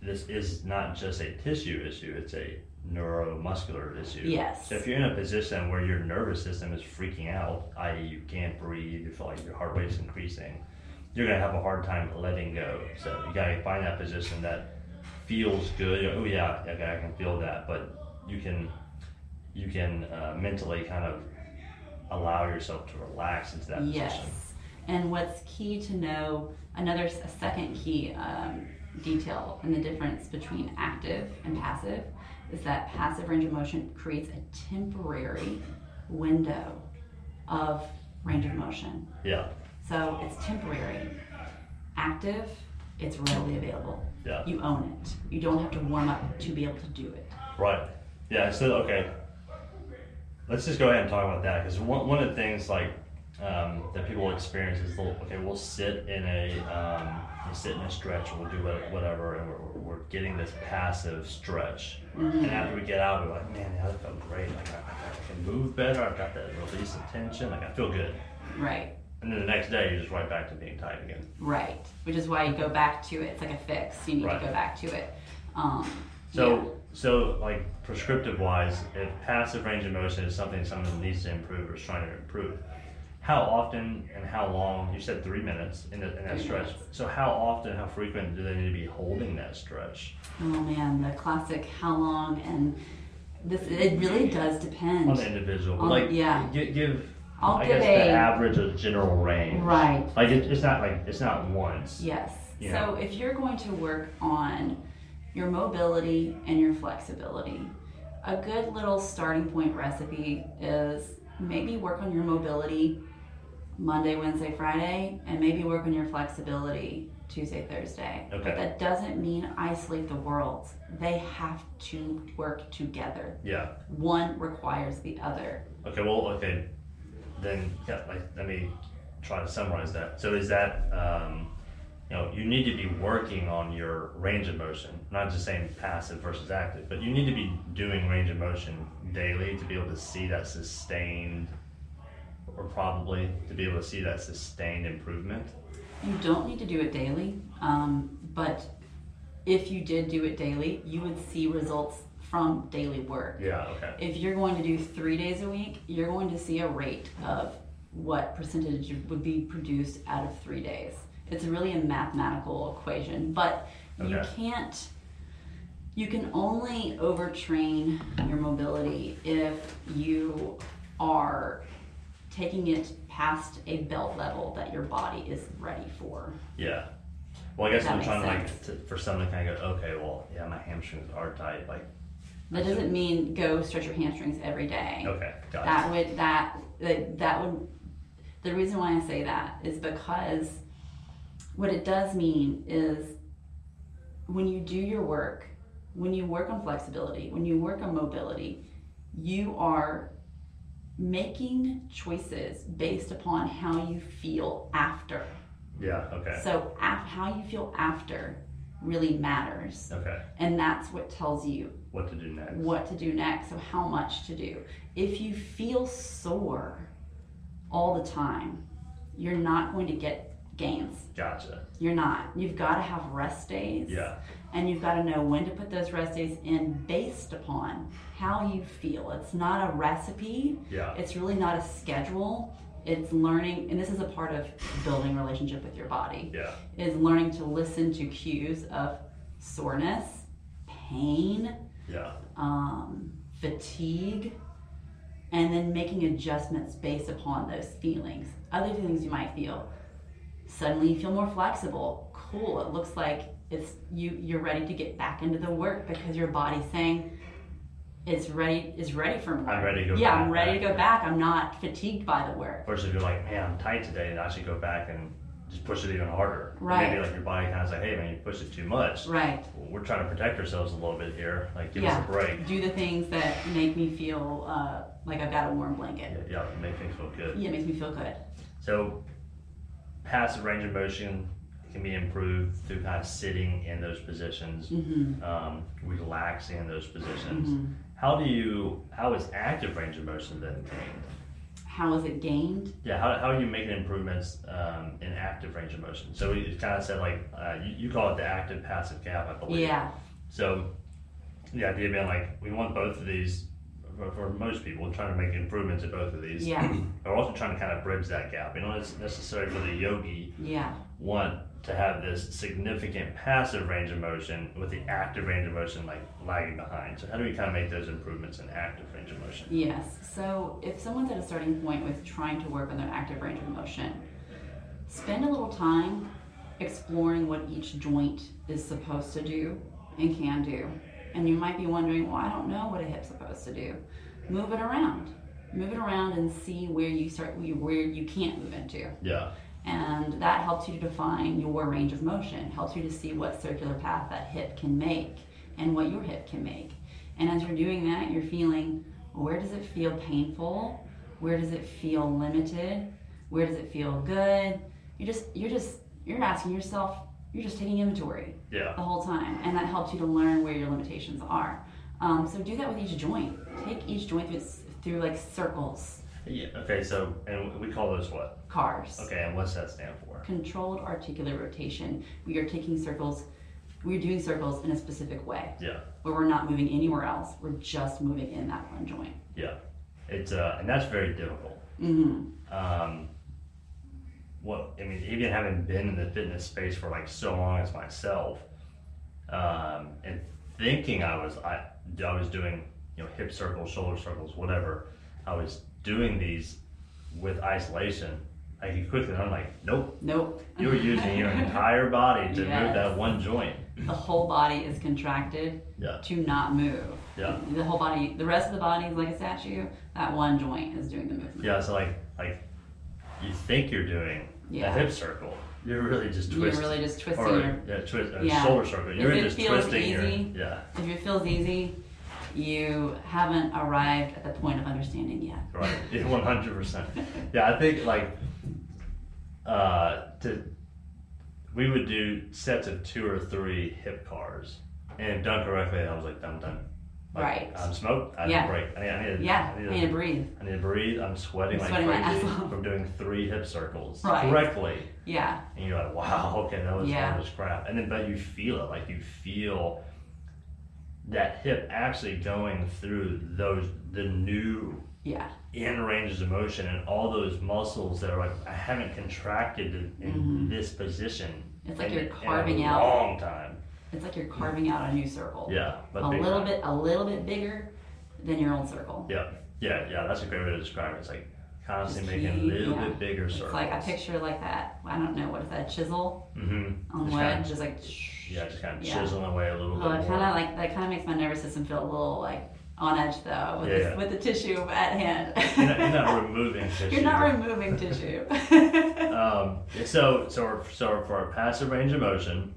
this is not just a tissue issue; it's a neuromuscular issue. Yes. So if you're in a position where your nervous system is freaking out, i.e., you can't breathe, you feel like your heart rate's increasing, you're gonna have a hard time letting go. So you gotta find that position that feels good. Oh yeah, okay, I can feel that, but you can you can uh, mentally kind of allow yourself to relax into that position. Yes. And what's key to know, another a second key um, detail and the difference between active and passive is that passive range of motion creates a temporary window of range of motion. Yeah. So it's temporary. Active, it's readily available. Yeah. You own it. You don't have to warm up to be able to do it. Right. Yeah. So okay, let's just go ahead and talk about that because one, one of the things like um, that people experience is they'll, okay, we'll sit in a um, we'll sit in a stretch, we'll do whatever, and we're, we're getting this passive stretch. And after we get out, we're like, man, that felt great. Like I, I can move better. I've got that release of tension. Like I feel good. Right. And then the next day, you're just right back to being tight again. Right. Which is why you go back to it. It's like a fix. You need Right. to go back to it. Um, So, yeah. so like prescriptive wise, if passive range of motion is something someone needs to improve or is trying to improve, how often and how long? You said three minutes in, the, in that Three stretch. minutes. So how often, how frequent do they need to be holding that stretch? Oh man, the classic how long and this it really does depend. On the individual, On- like yeah. give, give I'll I give guess a- the average of general range. Right. Like it, it's not like it's not once. Yes. Yeah. So if you're going to work on your mobility and your flexibility, a good little starting point recipe is maybe work on your mobility Monday, Wednesday, Friday, and maybe work on your flexibility Tuesday, Thursday. Okay. But that doesn't mean isolate the worlds. They have to work together. Yeah. One requires the other. Okay. Well. Okay. Then yeah. Like let me try to summarize that. So is that um, you know you need to be working on your range of motion, not just saying passive versus active, but you need to be doing range of motion daily to be able to see that sustained, or probably to be able to see that sustained improvement. You don't need to do it daily, um, but if you did do it daily, you would see results from daily work. Yeah. Okay. If you're going to do three days a week, you're going to see a rate of what percentage would be produced out of three days. It's really a mathematical equation, but you can't. You can only overtrain your mobility if you are taking it past a belt level that your body is ready for. Yeah. Well, I guess I'm trying to like sense. to, for someone to kind of go, okay, well, yeah, my hamstrings are tight. Like, That doesn't mean go stretch your hamstrings every day. okay, got it. That would that that that would the reason why I say that is because what it does mean is when you do your work, when you work on flexibility, when you work on mobility, you are making choices based upon how you feel after. Yeah. Okay. So af- how you feel after really matters. Okay. And that's what tells you What to do next? what to do next, so how much to do. If you feel sore all the time, you're not going to get gains. Gotcha. You're not. You've got to have rest days. Yeah. And you've got to know when to put those rest days in based upon how you feel. It's not a recipe. Yeah. It's really not a schedule. It's learning, and this is a part of building relationship with your body. Yeah. Is learning to listen to cues of soreness, pain, Yeah. um, fatigue, and then making adjustments based upon those feelings. Other feelings you might feel. Suddenly you feel more flexible. Cool. It looks like it's you you're ready to get back into the work because your body's saying it's ready is ready for more. I'm ready to go Yeah, back, I'm ready to go back. I'm not fatigued by the work. Versus if you're like, man, I'm tight today, and I should go back and just push it even harder. Right. Maybe like your body kind of like, hey man, you push it too much. Right. We're trying to protect ourselves a little bit here. Like, give yeah. us a break. Do the things that make me feel uh, like I've got a warm blanket. Yeah, yeah, make things feel good. Yeah, it makes me feel good. So, passive range of motion can be improved through kind of sitting in those positions, Mm-hmm. um, relaxing in those positions. How do you? How is active range of motion then gained? How is it gained? Yeah, how, how are you making improvements um, in active range of motion? So we kind of said like uh, you, you call it the active passive gap, I believe. Yeah. So the idea being like we want both of these for, for most people, trying to make improvements in both of these. Yeah. We're also trying to kind of bridge that gap. You know, it's necessary for the yogi Yeah. want to have this significant passive range of motion with the active range of motion like lagging behind. So how do we kind of make those improvements in active range of motion? Yes. So if someone's at a starting point with trying to work on their active range of motion, spend a little time exploring what each joint is supposed to do and can do. And you might be wondering, well, I don't know what a hip's supposed to do. Move it around. Move it around and see where you start, where you can't move into. Yeah. And that helps you to define your range of motion, helps you to see what circular path that hip can make and what your hip can make. And as you're doing that, you're feeling where does it feel painful? Where does it feel limited? Where does it feel good? You're just you're just you're asking yourself, you're just taking inventory Yeah. the whole time, and that helps you to learn where your limitations are. Um, so do that with each joint. Take each joint through, through like circles, Yeah. Okay. So and we call those what? cars. Okay. And what's that stand for? controlled articular rotation. We are taking circles, we're doing circles in a specific way Yeah. where we're not moving anywhere else. We're just moving in that one joint. Yeah. It's uh, and that's very difficult. Mm-hmm. um, what I mean, even having been in the fitness space for like so long as myself, um, and thinking I was I, I was doing you know hip circles, shoulder circles, whatever, I was doing these with isolation. I could quickly I'm like, nope, Nope. you're using your entire body to move that one joint. the whole body is contracted Yeah, to not move. yeah, The whole body, the rest of the body is like a statue. That one joint is doing the movement. yeah. So like like you think you're doing Yeah. a hip circle, you're really just twisting. You're really just twisting or your. yeah, twist, Yeah. shoulder circle. You're it just feels twisting your yeah, If it feels easy, you haven't arrived at the point of understanding yet. right, one hundred percent. Yeah, I think like uh, to we would do sets of two or three hip cars, and done correctly, I was like, done, done. Like, Right. I'm smoked. I need Yeah. a break. I need, I need, a, Yeah, I need, I need to breathe. I need to breathe. I'm sweating I'm like sweating crazy from doing three hip circles Right. correctly. Yeah, and you're like, wow, okay, that was Yeah. hard as crap. And then, but you feel it, like you feel that hip actually going through those the new yeah, in ranges of motion and all those muscles that are like I haven't contracted in, Mhm. this position. It's like in, you're in carving a out- a long time. it's like you're carving out a new circle. Yeah, but a little time. bit, a little bit bigger than your old circle. Yeah, yeah, yeah. That's a great way to describe it. It's like constantly Just making a little yeah. bit bigger It's circles. like I picture like that. I don't know what is that chisel Mm-hmm. on Just wood, kinda- just like. Yeah, just kind of Yeah. chiseling away a little Well, bit it more. kind of like that. Kind of makes my nervous system feel a little like on edge though, with, Yeah, the, with the tissue at hand. you're, not, you're not removing tissue. You're not removing tissue. Um, so, so, so for our passive range of motion,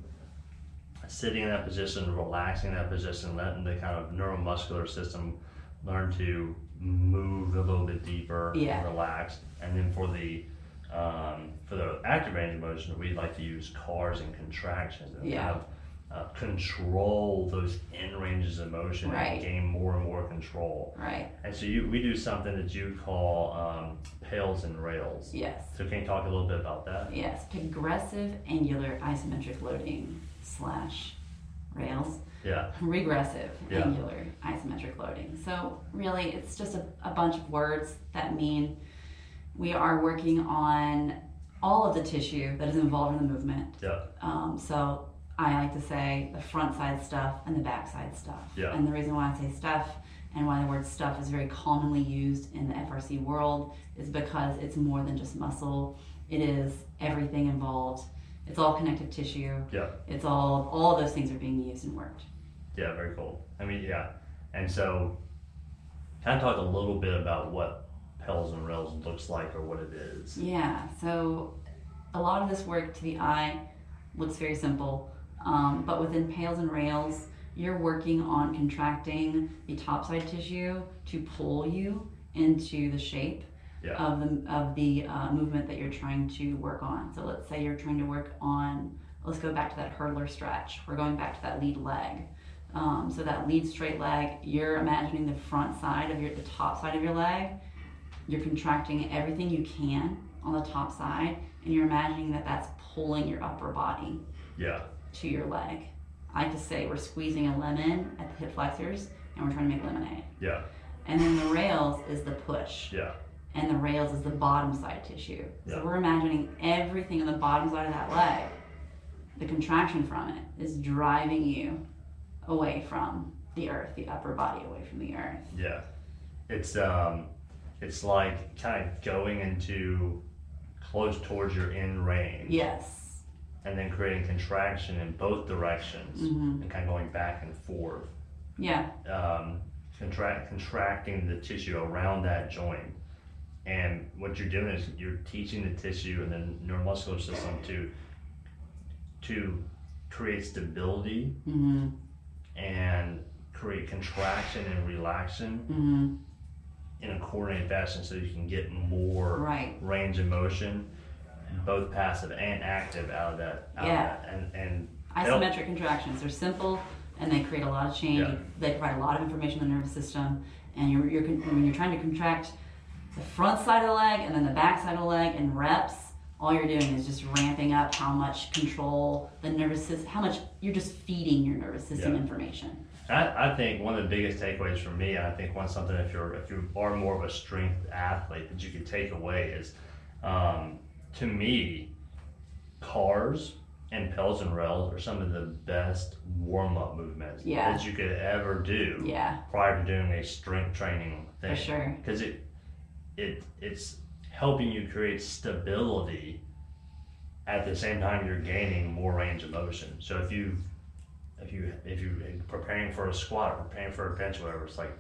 sitting in that position, relaxing in that position, letting the kind of neuromuscular system learn to move a little bit deeper, Yeah. relax, and then for the um, for the active range of motion, we like to use cars and contractions and Yeah. of uh, control those in ranges of motion Right. and gain more and more control. right. And so you, we do something that you call um, PAILs and rails. Yes. So can you talk a little bit about that? Yes. Progressive angular isometric loading slash rails. Yeah. regressive Yeah. angular isometric loading. So really, it's just a, a bunch of words that mean we are working on all of the tissue that is involved in the movement. Yeah. Um, so I like to say the front side stuff and the back side stuff. Yeah. And the reason why I say stuff and why the word stuff is very commonly used in the FRC world is because it's more than just muscle. It is everything involved. It's all connective tissue. Yeah. It's all all of those things are being used and worked. Yeah, very cool. I mean, yeah. And so, kind of talk a little bit about what PAILs and Rails looks like or what it is. Yeah, so a lot of this work to the eye looks very simple, um, but within PAILs and Rails, you're working on contracting the topside tissue to pull you into the shape Yeah. of the, of the uh, movement that you're trying to work on. So let's say you're trying to work on, let's go back to that hurdler stretch. We're going back to that lead leg. Um, so that lead straight leg, you're imagining the front side of your, the top side of your leg. You're contracting everything you can on the top side, and you're imagining that that's pulling your upper body Yeah. to your leg. I like to say we're squeezing a lemon at the hip flexors, and we're trying to make lemonade. Yeah. And then the rails is the push Yeah. and the rails is the bottom side tissue. Yeah. So we're imagining everything on the bottom side of that leg, the contraction from it is driving you away from the earth, the upper body away from the earth. Yeah. It's um, it's like kind of going into close towards your end range, Yes. and then creating contraction in both directions, Mhm. and kind of going back and forth. Yeah. um, contract contracting the tissue around that joint. And what you're doing is you're teaching the tissue and the neuromuscular system to to create stability hmm and create contraction and relaxation hmm in a coordinated fashion so you can get more Right. range of motion, both passive and active out of that. Out Yeah. Of that. And and Isometric contractions. They're simple and they create a lot of change. Yeah. They provide a lot of information in the nervous system. And you're, you're when you're trying to contract the front side of the leg and then the back side of the leg in reps, all you're doing is just ramping up how much control the nervous system, how much you're just feeding your nervous system Yeah. information. I, I think one of the biggest takeaways for me, and I think one something if you're if you are more of a strength athlete that you could take away is, um, to me, cars and PAILs and rails are some of the best warm up movements Yeah. that you could ever do Yeah, prior to doing a strength training thing. for sure. Because it it it's helping you create stability at the same time you're gaining more range of motion. So if you if you if you preparing for a squat or preparing for a bench, whatever, it's like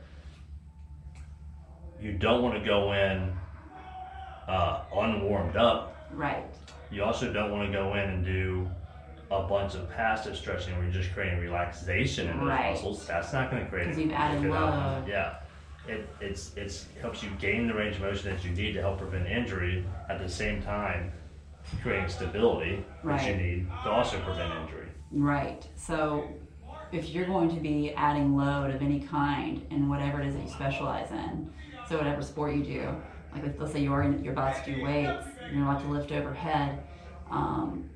you don't want to go in uh, unwarmed up. Right. You also don't want to go in and do a bunch of passive stretching where you're just creating relaxation in those Right. muscles. That's not going to create 'Cause a you've added load. Yeah. It, it's it's helps you gain the range of motion that you need to help prevent injury at the same time creating stability which you Right. need to also prevent injury. Right. So if you're going to be adding load of any kind in whatever it is that you specialize in, so whatever sport you do, like if- let's say you are in, you're about to do weights, you're about to lift overhead. Um,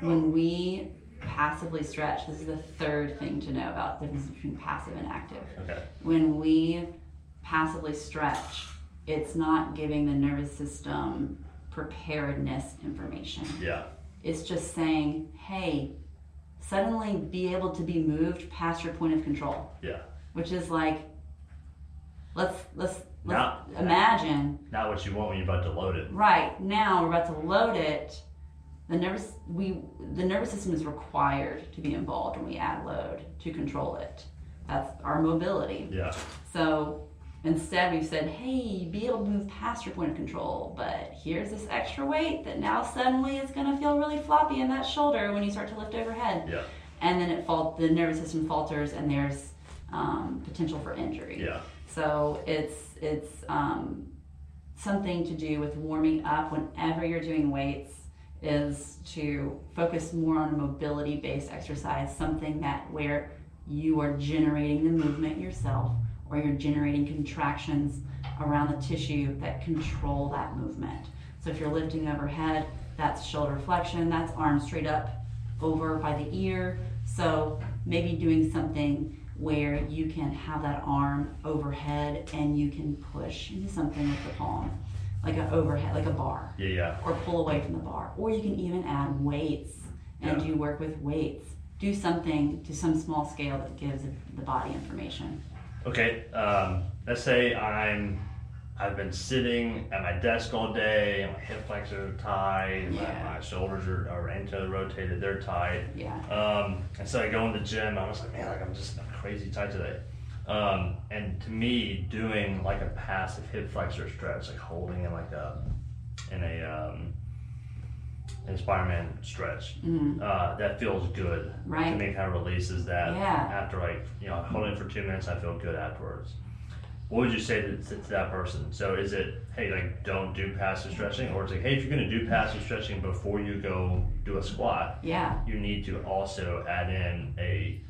when we passively stretch, this is the third thing to know about the difference between passive and active. Okay. When we passively stretch, it's not giving the nervous system preparedness information Yeah. it's just saying, hey, suddenly be able to be moved past your point of control, Yeah. which is like, let's let's let's Now- imagine Not what you want when you're about to load it. right now we're about to load it. The nervous we the nervous system is required to be involved when we add load to control it. That's our mobility. Yeah. So instead, we've said, hey, be able to move past your point of control, but here's this extra weight that now suddenly is going to feel really floppy in that shoulder when you start to lift overhead. Yeah. And then it fal- the nervous system falters and there's um, potential for injury. Yeah. So it's it's um, something to do with warming up whenever you're doing weights is to focus more on a mobility based exercise, something that where you are generating the movement yourself or you're generating contractions around the tissue that control that movement. So if you're lifting overhead, that's shoulder flexion, that's arm straight up over by the ear. So maybe doing something where you can have that arm overhead and you can push into something with the palm. like an overhead, like a bar, Yeah, yeah. or pull away from the bar. Or you can even add weights and Yeah. do work with weights. Do something to some small scale that gives the body information. Okay, um, let's say I'm I've been sitting at my desk all day, and my hip flexors are tight, Yeah. my, my shoulders are, are anteriorly rotated, they're tight. Yeah. Um, and so I go in the gym, I was like, man, like I'm just I'm crazy tight today. Um, and to me, doing like a passive hip flexor stretch, like holding in like a in a um, Inspireman stretch, uh, that feels good. Mm-hmm. Right. To me, kind of releases that Yeah. after like you know holding for two minutes, I feel good afterwards. What would you say to, to, to that person? So is it hey like don't do passive stretching, or it's like hey if you're gonna do passive stretching before you go do a squat, Yeah. you need to also add in a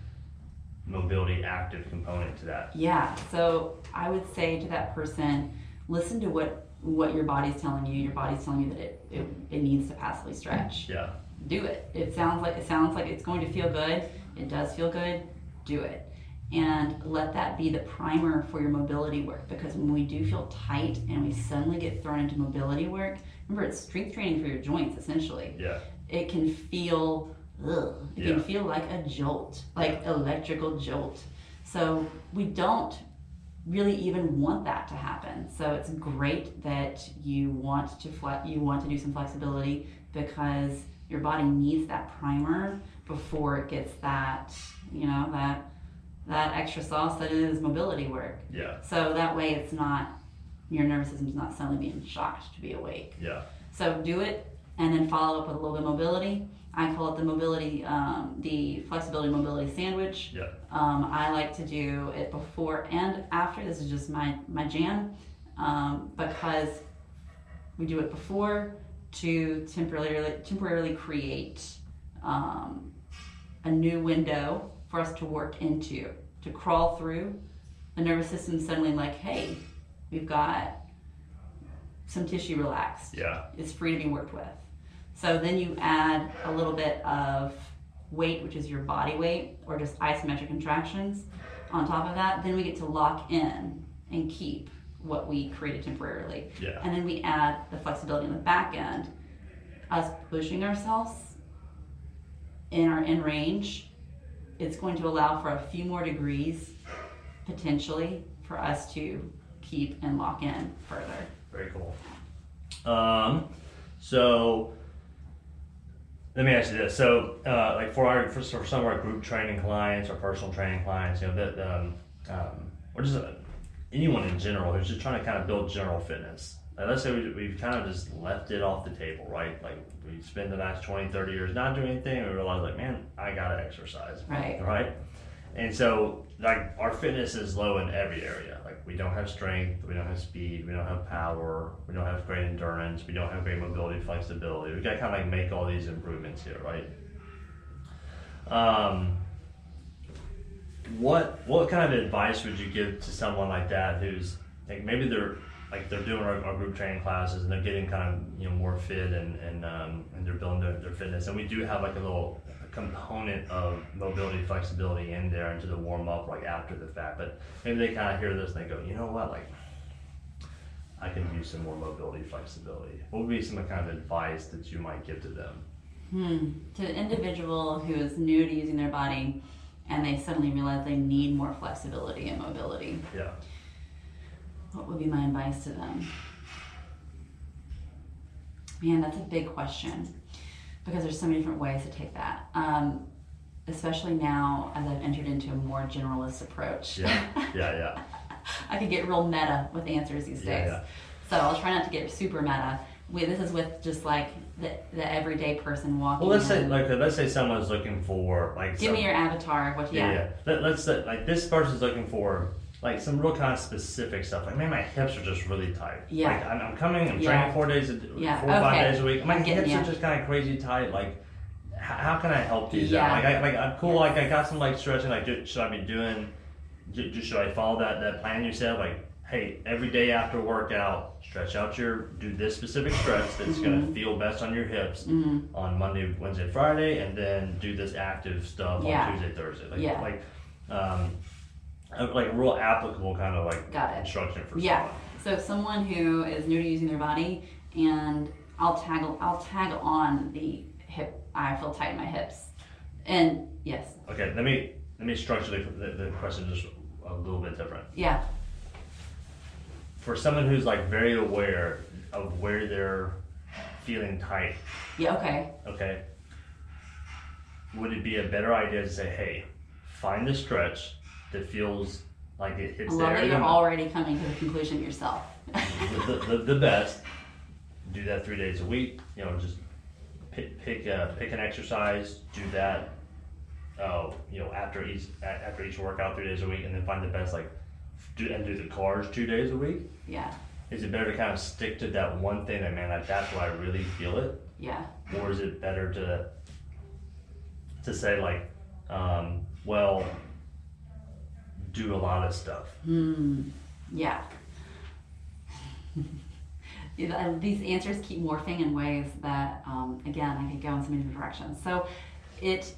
mobility active component to that. Yeah. So I would say to that person, listen to what what your body's telling you. Your body's telling you that it, it, it needs to passively stretch. Yeah, do it. It sounds like it sounds like it's going to feel good. It does feel good. Do it. And let that be the primer for your mobility work because when we do feel tight and we suddenly get thrown into mobility work, remember it's strength training for your joints essentially. yeah, It can feel ugh, it Yeah. can feel like a jolt, like electrical jolt. So we don't really even want that to happen. So it's great that you want to fle- you want to do some flexibility because your body needs that primer before it gets that, you know, that that extra sauce that is mobility work. yeah, So that way it's not your nervous system's not suddenly being shocked to be awake. yeah, So do it and then follow up with a little bit of mobility. I call it the mobility, um, the flexibility mobility sandwich. yeah, Um, I like to do it before and after. This is just my, my jam um, because we do it before to temporarily temporarily create um, a new window for us to work into to crawl through. The nervous system suddenly like, hey, we've got some tissue relaxed yeah, is free to be worked with. So then you add a little bit of weight, which is your body weight, or just isometric contractions on top of that. Then we get to lock in and keep what we created temporarily. Yeah. And then we add the flexibility in the back end, us pushing ourselves in our in range. It's going to allow for a few more degrees potentially for us to keep and lock in further. very cool. Um, so let me ask you this: so, uh, like for our for, for some of our group training clients or personal training clients, you know, that um, um, or just uh, anyone in general who's just trying to kind of build general fitness. Like, let's say we, we've kind of just left it off the table, right? Like we spend the last 20, 30 years not doing anything, and we realize, like, man, I gotta exercise, Right. Right. And so, like, our fitness is low in every area. We don't have strength, we don't have speed, we don't have power, we don't have great endurance, we don't have great mobility, flexibility. We gotta kind of like make all these improvements here, right? Um, what what kind of advice would you give to someone like that who's like maybe they're like they're doing our, our group training classes and they're getting kind of you know more fit and and um, and they're building their, their fitness and we do have like a little component of mobility flexibility in there into the warm up like after the fact. But maybe they kind of hear this and they go you know what? Like I can use some more mobility flexibility. What would be some kind of advice that you might give to them? Hmm. To an individual who is new to using their body and they suddenly realize they need more flexibility and mobility, yeah. What would be my advice to them? Man, that's a big question because there's so many different ways to take that. Um, especially now as I've entered into a more generalist approach. yeah yeah yeah I could get real meta with answers these Yeah, days. yeah. So I'll try not to get super meta. We, this is with just like the, the everyday person walking. well let's say like let's say someone's looking for like Give some- me your avatar. What? Yeah, Yeah. yeah. Let, let's say, like this person's looking for like some real kind of specific stuff. Like, man, my hips are just really tight. Yeah. Like, I'm, I'm coming, I'm Yeah. training four days, a, Yeah, four or five days a week. My hips ya. are just kind of crazy tight. Like, how can I help these Yeah. out? Like, I, like I'm cool. Like, I got some like stretching. Like, should I be doing? do- do- Should I follow that that plan you said? Like, hey, every day after workout, stretch out your do this specific stretch that's Mm-hmm. gonna feel best on your hips on Monday, Wednesday, Friday, and then do this active stuff Yeah. on Tuesday, Thursday. Like, Yeah. like, um, uh, like real applicable kind of like Got it. instruction for Yeah. someone. So someone who is new to using their body, and I'll tag I'll tag on the hip. I feel tight in my hips, and yes, Okay, let me let me structure the, the, the question just a little bit different. yeah, For someone who's like very aware of where they're feeling tight, yeah, okay, okay, would it be a better idea to say, hey, find the stretch that feels like it I hits the love that you're already coming to the conclusion yourself. the, the, the best. Do that three days a week. You know, just pick pick uh, pick an exercise. Do that. Oh, you know, after each after each workout, three days a week, and then find the best like do and do the cars two days a week. yeah, Is it better to kind of stick to that one thing that man, like, that's where I really feel it, yeah, or is it better to to say like, um, well, do a lot of stuff? yeah. You know, and These answers keep morphing in ways that, um, again, I could go in so many different directions. So, it,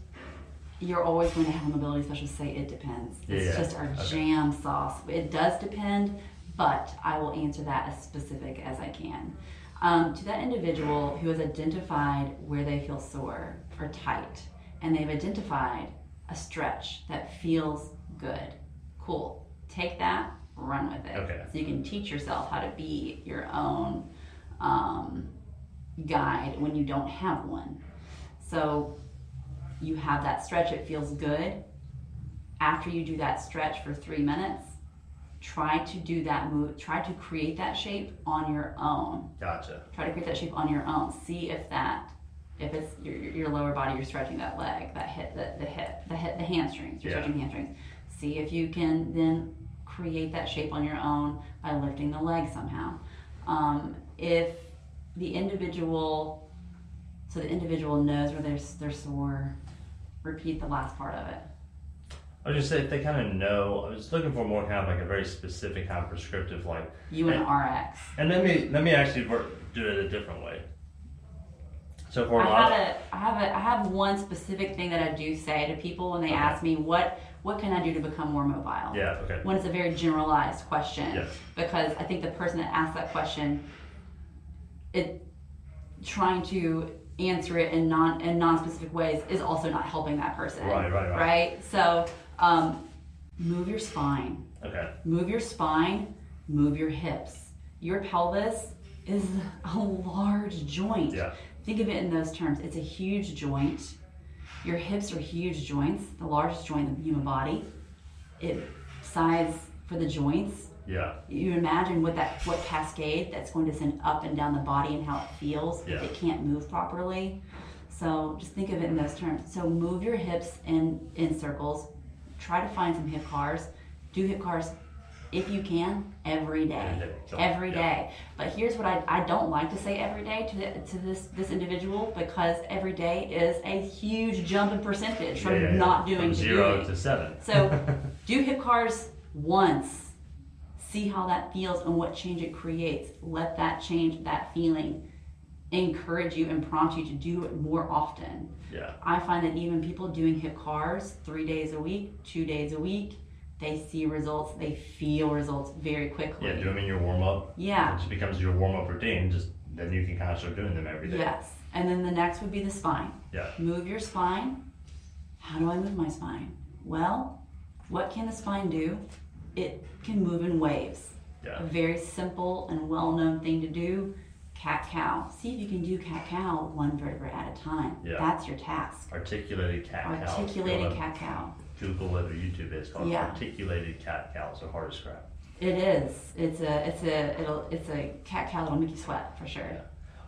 you're always going to have a mobility specialist say it depends. It's Yeah, just our okay. jam sauce. It does depend, but I will answer that as specific as I can. Um, to that individual who has identified where they feel sore or tight, and they've identified a stretch that feels good, cool. Take that, run with it. Okay. So you can teach yourself how to be your own um, guide when you don't have one. So you have that stretch, it feels good. After you do that stretch for three minutes, try to do that move, try to create that shape on your own. Gotcha. Try to create that shape on your own. See if that, if it's your, your lower body, you're stretching that leg, that hip, the, the hip, the hip, the hamstrings, you're Yeah. stretching the hamstrings. See if you can then create that shape on your own by lifting the leg somehow. Um, if the individual, so the individual knows where they're, they're sore, repeat the last part of it. I just say if they kind of know. I was looking for more kind of like a very specific kind of prescriptive like. You and And- RX. And let me let me actually do it a different way. So for a I lot of, a, I have a, I have one specific thing that I do say to people when they Okay. ask me what, what can I do to become more mobile? yeah, okay, When it's a very generalized question, Yes. because I think the person that asked that question, it trying to answer it in non in non-specific ways is also not helping that person. Right, right, right. Right. So, um, move your spine. okay, Move your spine, move your hips. Your pelvis is a large joint. Yeah. Think of it in those terms. It's a huge joint. Your hips are huge joints, the largest joint in the human body. It size for the joints. yeah, You imagine what that what cascade that's going to send up and down the body and how it feels Yeah. if it can't move properly. So just think of it in those terms. So move your hips in in circles. Try to find some hip cars. Do hip cars if you can every day. Every day. So, Every yeah. day. But here's what I, I don't like to say every day to, the, to this this individual because every day is a huge jump in percentage from Yeah, yeah, yeah. not doing From zero doing. to seven. So do hip cars once. See how that feels and what change it creates. Let that change, that feeling, encourage you and prompt you to do it more often. yeah, I find that even people doing hip cars three days a week, two days a week, they see results, they feel results very quickly. yeah. Do them in your warm up. Yeah. It just becomes your warm up routine. Just then you can kind of start doing them every day. Yes. And then the next would be the spine. Yeah. Move your spine. How do I move my spine? Well, what can the spine do? It can move in waves. Yeah. A very simple and well known thing to do cat cow. See if you can do cat cow one vertebra at a time. Yeah. That's your task. Articulated cat cow. Articulated cat cow. Google it or YouTube it. It's called Yeah. articulated cat cow. So hard to scrap. It is. It's a. It's a. It'll. It's a cat cow that'll make you sweat for sure.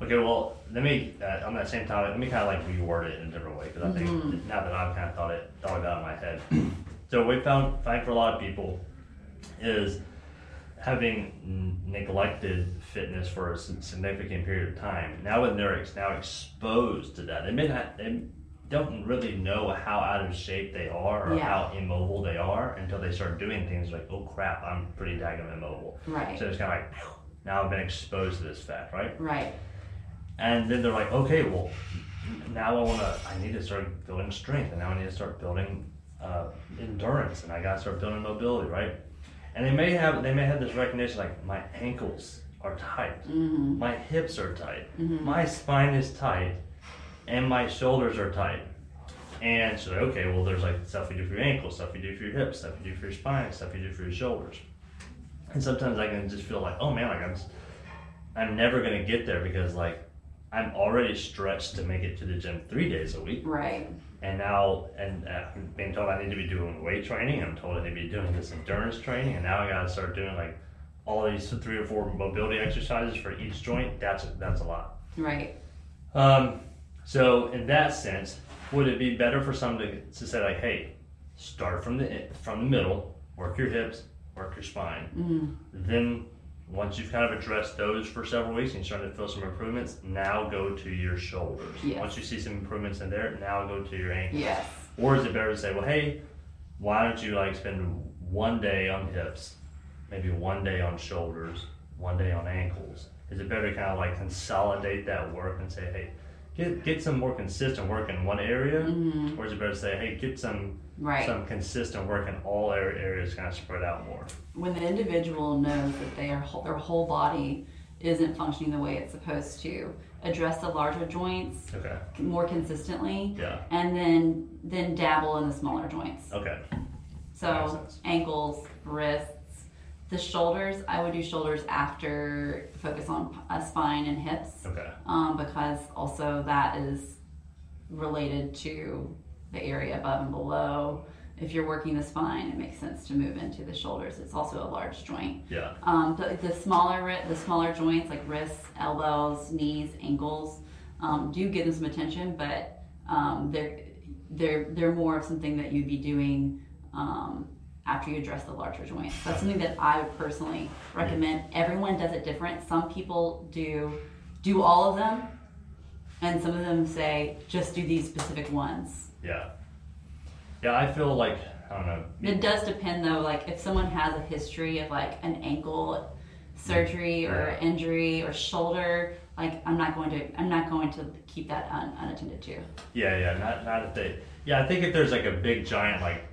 Okay, well, let me uh, on that same topic. Let me kind of like reword it in a different way because I think Mm-hmm. now that I've kind of thought it, thought about it in my head. so what we found find for a lot of people is having n- neglected fitness for a s- significant period of time. Now when they're ex- now exposed to that, they may not. They don't really know how out of shape they are or Yeah. how immobile they are until they start doing things like, oh crap, I'm pretty daggum immobile. Right. So it's kind of like, now I've been exposed to this fact, right? Right. And then they're like, okay, well, now I want to, I need to start building strength, and now I need to start building uh, endurance, and I got to start building mobility, right? and they may have they may have this recognition like my ankles are tight, Mm-hmm. my hips are tight, my spine is tight, and my shoulders are tight. And she's like okay, well there's like stuff you do for your ankles, stuff you do for your hips, stuff you do for your spine, stuff you do for your shoulders. And sometimes I can just feel like, oh man, like I'm I'm never gonna get there because like I'm already stretched to make it to the gym three days a week Right. and now and uh, I'm being told I need to be doing weight training. I'm told I need to be doing this endurance training, and now I got to start doing like all these three or four mobility exercises for each joint. That's that's a lot. Right. Um, so in that sense, would it be better for someone to, to say like, hey, start from the from the middle, work your hips, work your spine, Mm-hmm. then once you've kind of addressed those for several weeks and you're starting to feel some improvements, now go to your shoulders. Yes. Once you see some improvements in there, now go to your ankles. Yes. Or is it better to say, well, hey, why don't you like spend one day on hips, maybe one day on shoulders, one day on ankles? Is it better to kind of like consolidate that work and say, hey, get get some more consistent work in one area, or is it better to say, hey, get some Mm-hmm. Right. some consistent work in all areas, kind of spread out more? when the individual knows that they are their whole body isn't functioning the way it's supposed to, address the larger joints Okay. more consistently, Yeah. and then then dabble in the smaller joints. Okay. So ankles, wrists, the shoulders. I would do shoulders after focus on uh, spine and hips, Okay. um, because also that is related to the area above and below. If you're working the spine, it makes sense to move into the shoulders. It's also a large joint. Yeah. Um, the, the smaller the smaller joints like wrists, elbows, knees, ankles, um, do give them some attention, but um, they're they're they're more of something that you'd be doing um, after you address the larger joints. That's something that I would personally recommend. Everyone does it different. Some people do do all of them, and some of them say just do these specific ones. Yeah. Yeah. I feel like I don't know. It does depend though, like if someone has a history of like an ankle surgery or injury or shoulder, like I'm not going to I'm not going to keep that un, unattended to. Yeah, yeah, not not if they. Yeah, I think if there's like a big giant like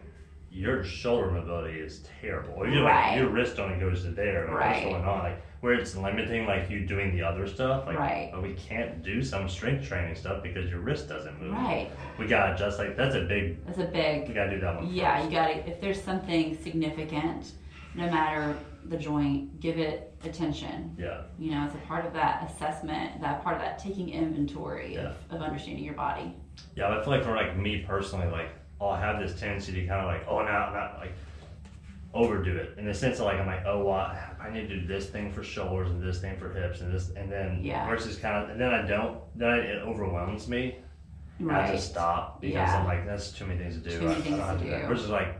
your shoulder mobility is terrible, or you're Right. like your wrist only goes to there, like Right. what's going on? Like where it's limiting like you doing the other stuff. Like Right. oh, we can't do some strength training stuff because your wrist doesn't move. Right. We gotta just like that's a big. That's a big We gotta do that one. yeah, first. you gotta if there's something significant, no matter the joint, give it attention. Yeah. You know, it's a part of that assessment, that part of that taking inventory Yeah. of, of understanding your body. Yeah, but I feel like for like me personally, like I'll have this tendency to kind of like, oh, now not like overdo it in the sense of like I'm like, oh, well, I need to do this thing for shoulders and this thing for hips and this, and then Yeah. versus kind of, and then I don't, then I, it overwhelms me. And I Right. just stop because Yeah. I'm like, that's too many things to do. Too many I, I things don't have to to do that. Versus like,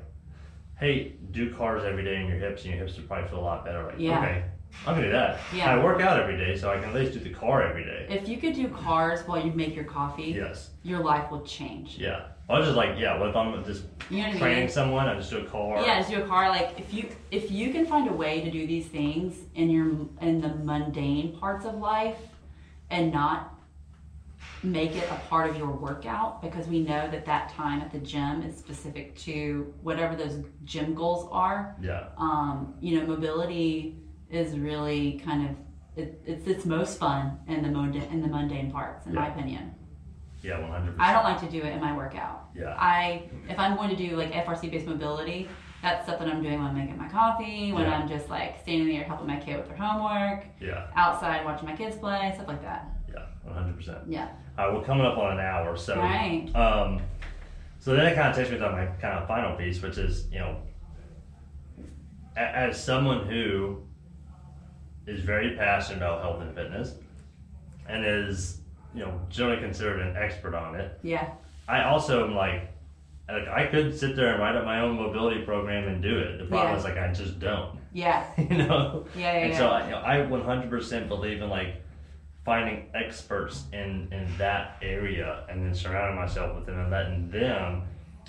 hey, do CARs every day in your hips, and your hips would probably feel a lot better. Like, Yeah. okay, I'm gonna do that. Yeah. I work out every day, so I can at least do the CAR every day. If you could do CARs while you make your coffee, Yes. your life will change. Yeah. I was just like, yeah. What if I'm just You know what I training mean? someone? I just do a CAR. Yeah, just do a CAR. Like if you if you can find a way to do these things in your in the mundane parts of life, and not make it a part of your workout, because we know that that time at the gym is specific to whatever those gym goals are. Yeah. Um, you know, mobility is really kind of it, it's its most fun in the mundane in the mundane parts, in my opinion. Yeah, one hundred I don't like to do it in my workout. Yeah. I if I'm going to do like FRC based mobility, that's stuff that I'm doing when I'm making my coffee, when Yeah. I'm just like standing there helping my kid with their homework, Yeah, outside watching my kids play, stuff like that. yeah, one hundred percent. Yeah. All right, we're coming up on an hour, so Right. um, so then it kind of takes me to my kind of final piece, which is you know, as someone who is very passionate about health and fitness, and is you know generally considered an expert on it, Yeah. I also am like. Like I could sit there and write up my own mobility program and do it. The problem Yeah. is like I just don't. Yeah. you know. Yeah. Yeah. and yeah. so I, you know, I 100% believe in like finding experts in in that area and then surrounding myself with them and letting them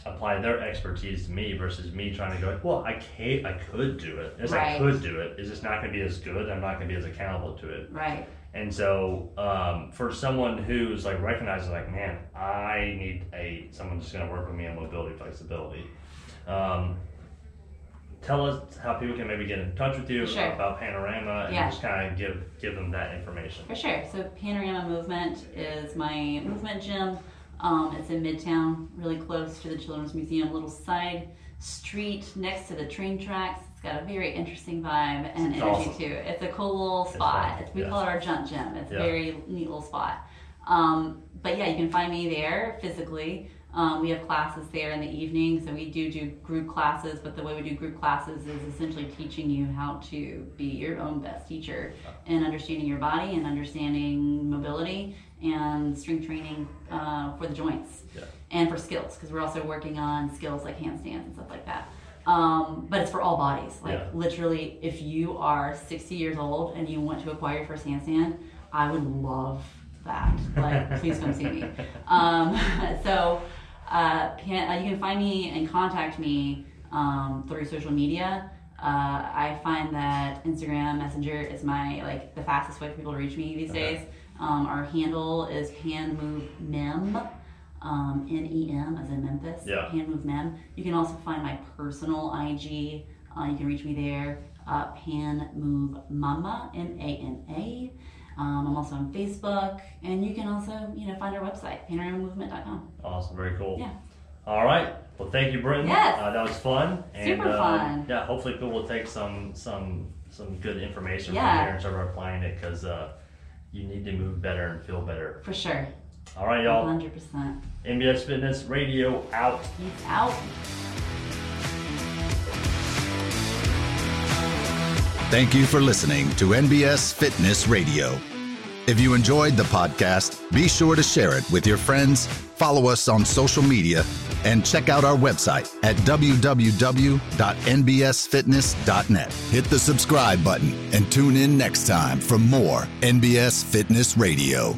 apply their expertise to me versus me trying to go like, well I can't I could do it yes I could do it it's just not going to be as good I'm not going to be as accountable to it right. And so um, for someone who's like recognizing like man I need a someone who's going to work with me on mobility flexibility um, tell us how people can maybe get in touch with you Sure. about Panorama and Yeah. just kind of give give them that information. For sure. So Panorama Movement is my movement gym. Um, it's in Midtown, really close to the Children's Museum, little side street next to the train tracks. It's got a very interesting vibe and It's energy awesome. too. It's a cool little spot. It's, we yeah. call it our junk gym. It's Yeah. a very neat little spot. Um, but yeah, you can find me there physically. Um, we have classes there in the evening, so we do do group classes. But the way we do group classes is essentially teaching you how to be your own best teacher and understanding your body and understanding mobility and strength training uh, for the joints Yeah. and for skills because we're also working on skills like handstands and stuff like that. Um, but it's for all bodies. Like Yeah. literally, if you are 60 years old and you want to acquire your first handstand, I would love that. Like, please come see me. Um, so uh, can, uh, you can find me and contact me um, through social media. Uh, I find that Instagram Messenger is my like the fastest way for people to reach me these Okay. days. Um, our handle is panmovemem, um, N-E-M as in Memphis. Yeah. Pan Move Mem. You can also find my personal IG. Uh, you can reach me there. Uh, panmovemana, M-A-N-A. Um, I'm also on Facebook, and you can also, you know, find our website, panoramamovement.com. Awesome, very cool. Yeah. All right. Well, thank you, Britton. Yes. Uh, that was fun. Super and, um, fun. Yeah. Hopefully, people will take some some some good information Yeah. from here and start applying it because uh, you need to move better and feel better. For sure. All right, y'all. 100%. NBS Fitness Radio out. Peace out. Thank you for listening to NBS Fitness Radio. If you enjoyed the podcast, be sure to share it with your friends, follow us on social media, and check out our website at www.nbsfitness.net. Hit the subscribe button and tune in next time for more NBS Fitness Radio.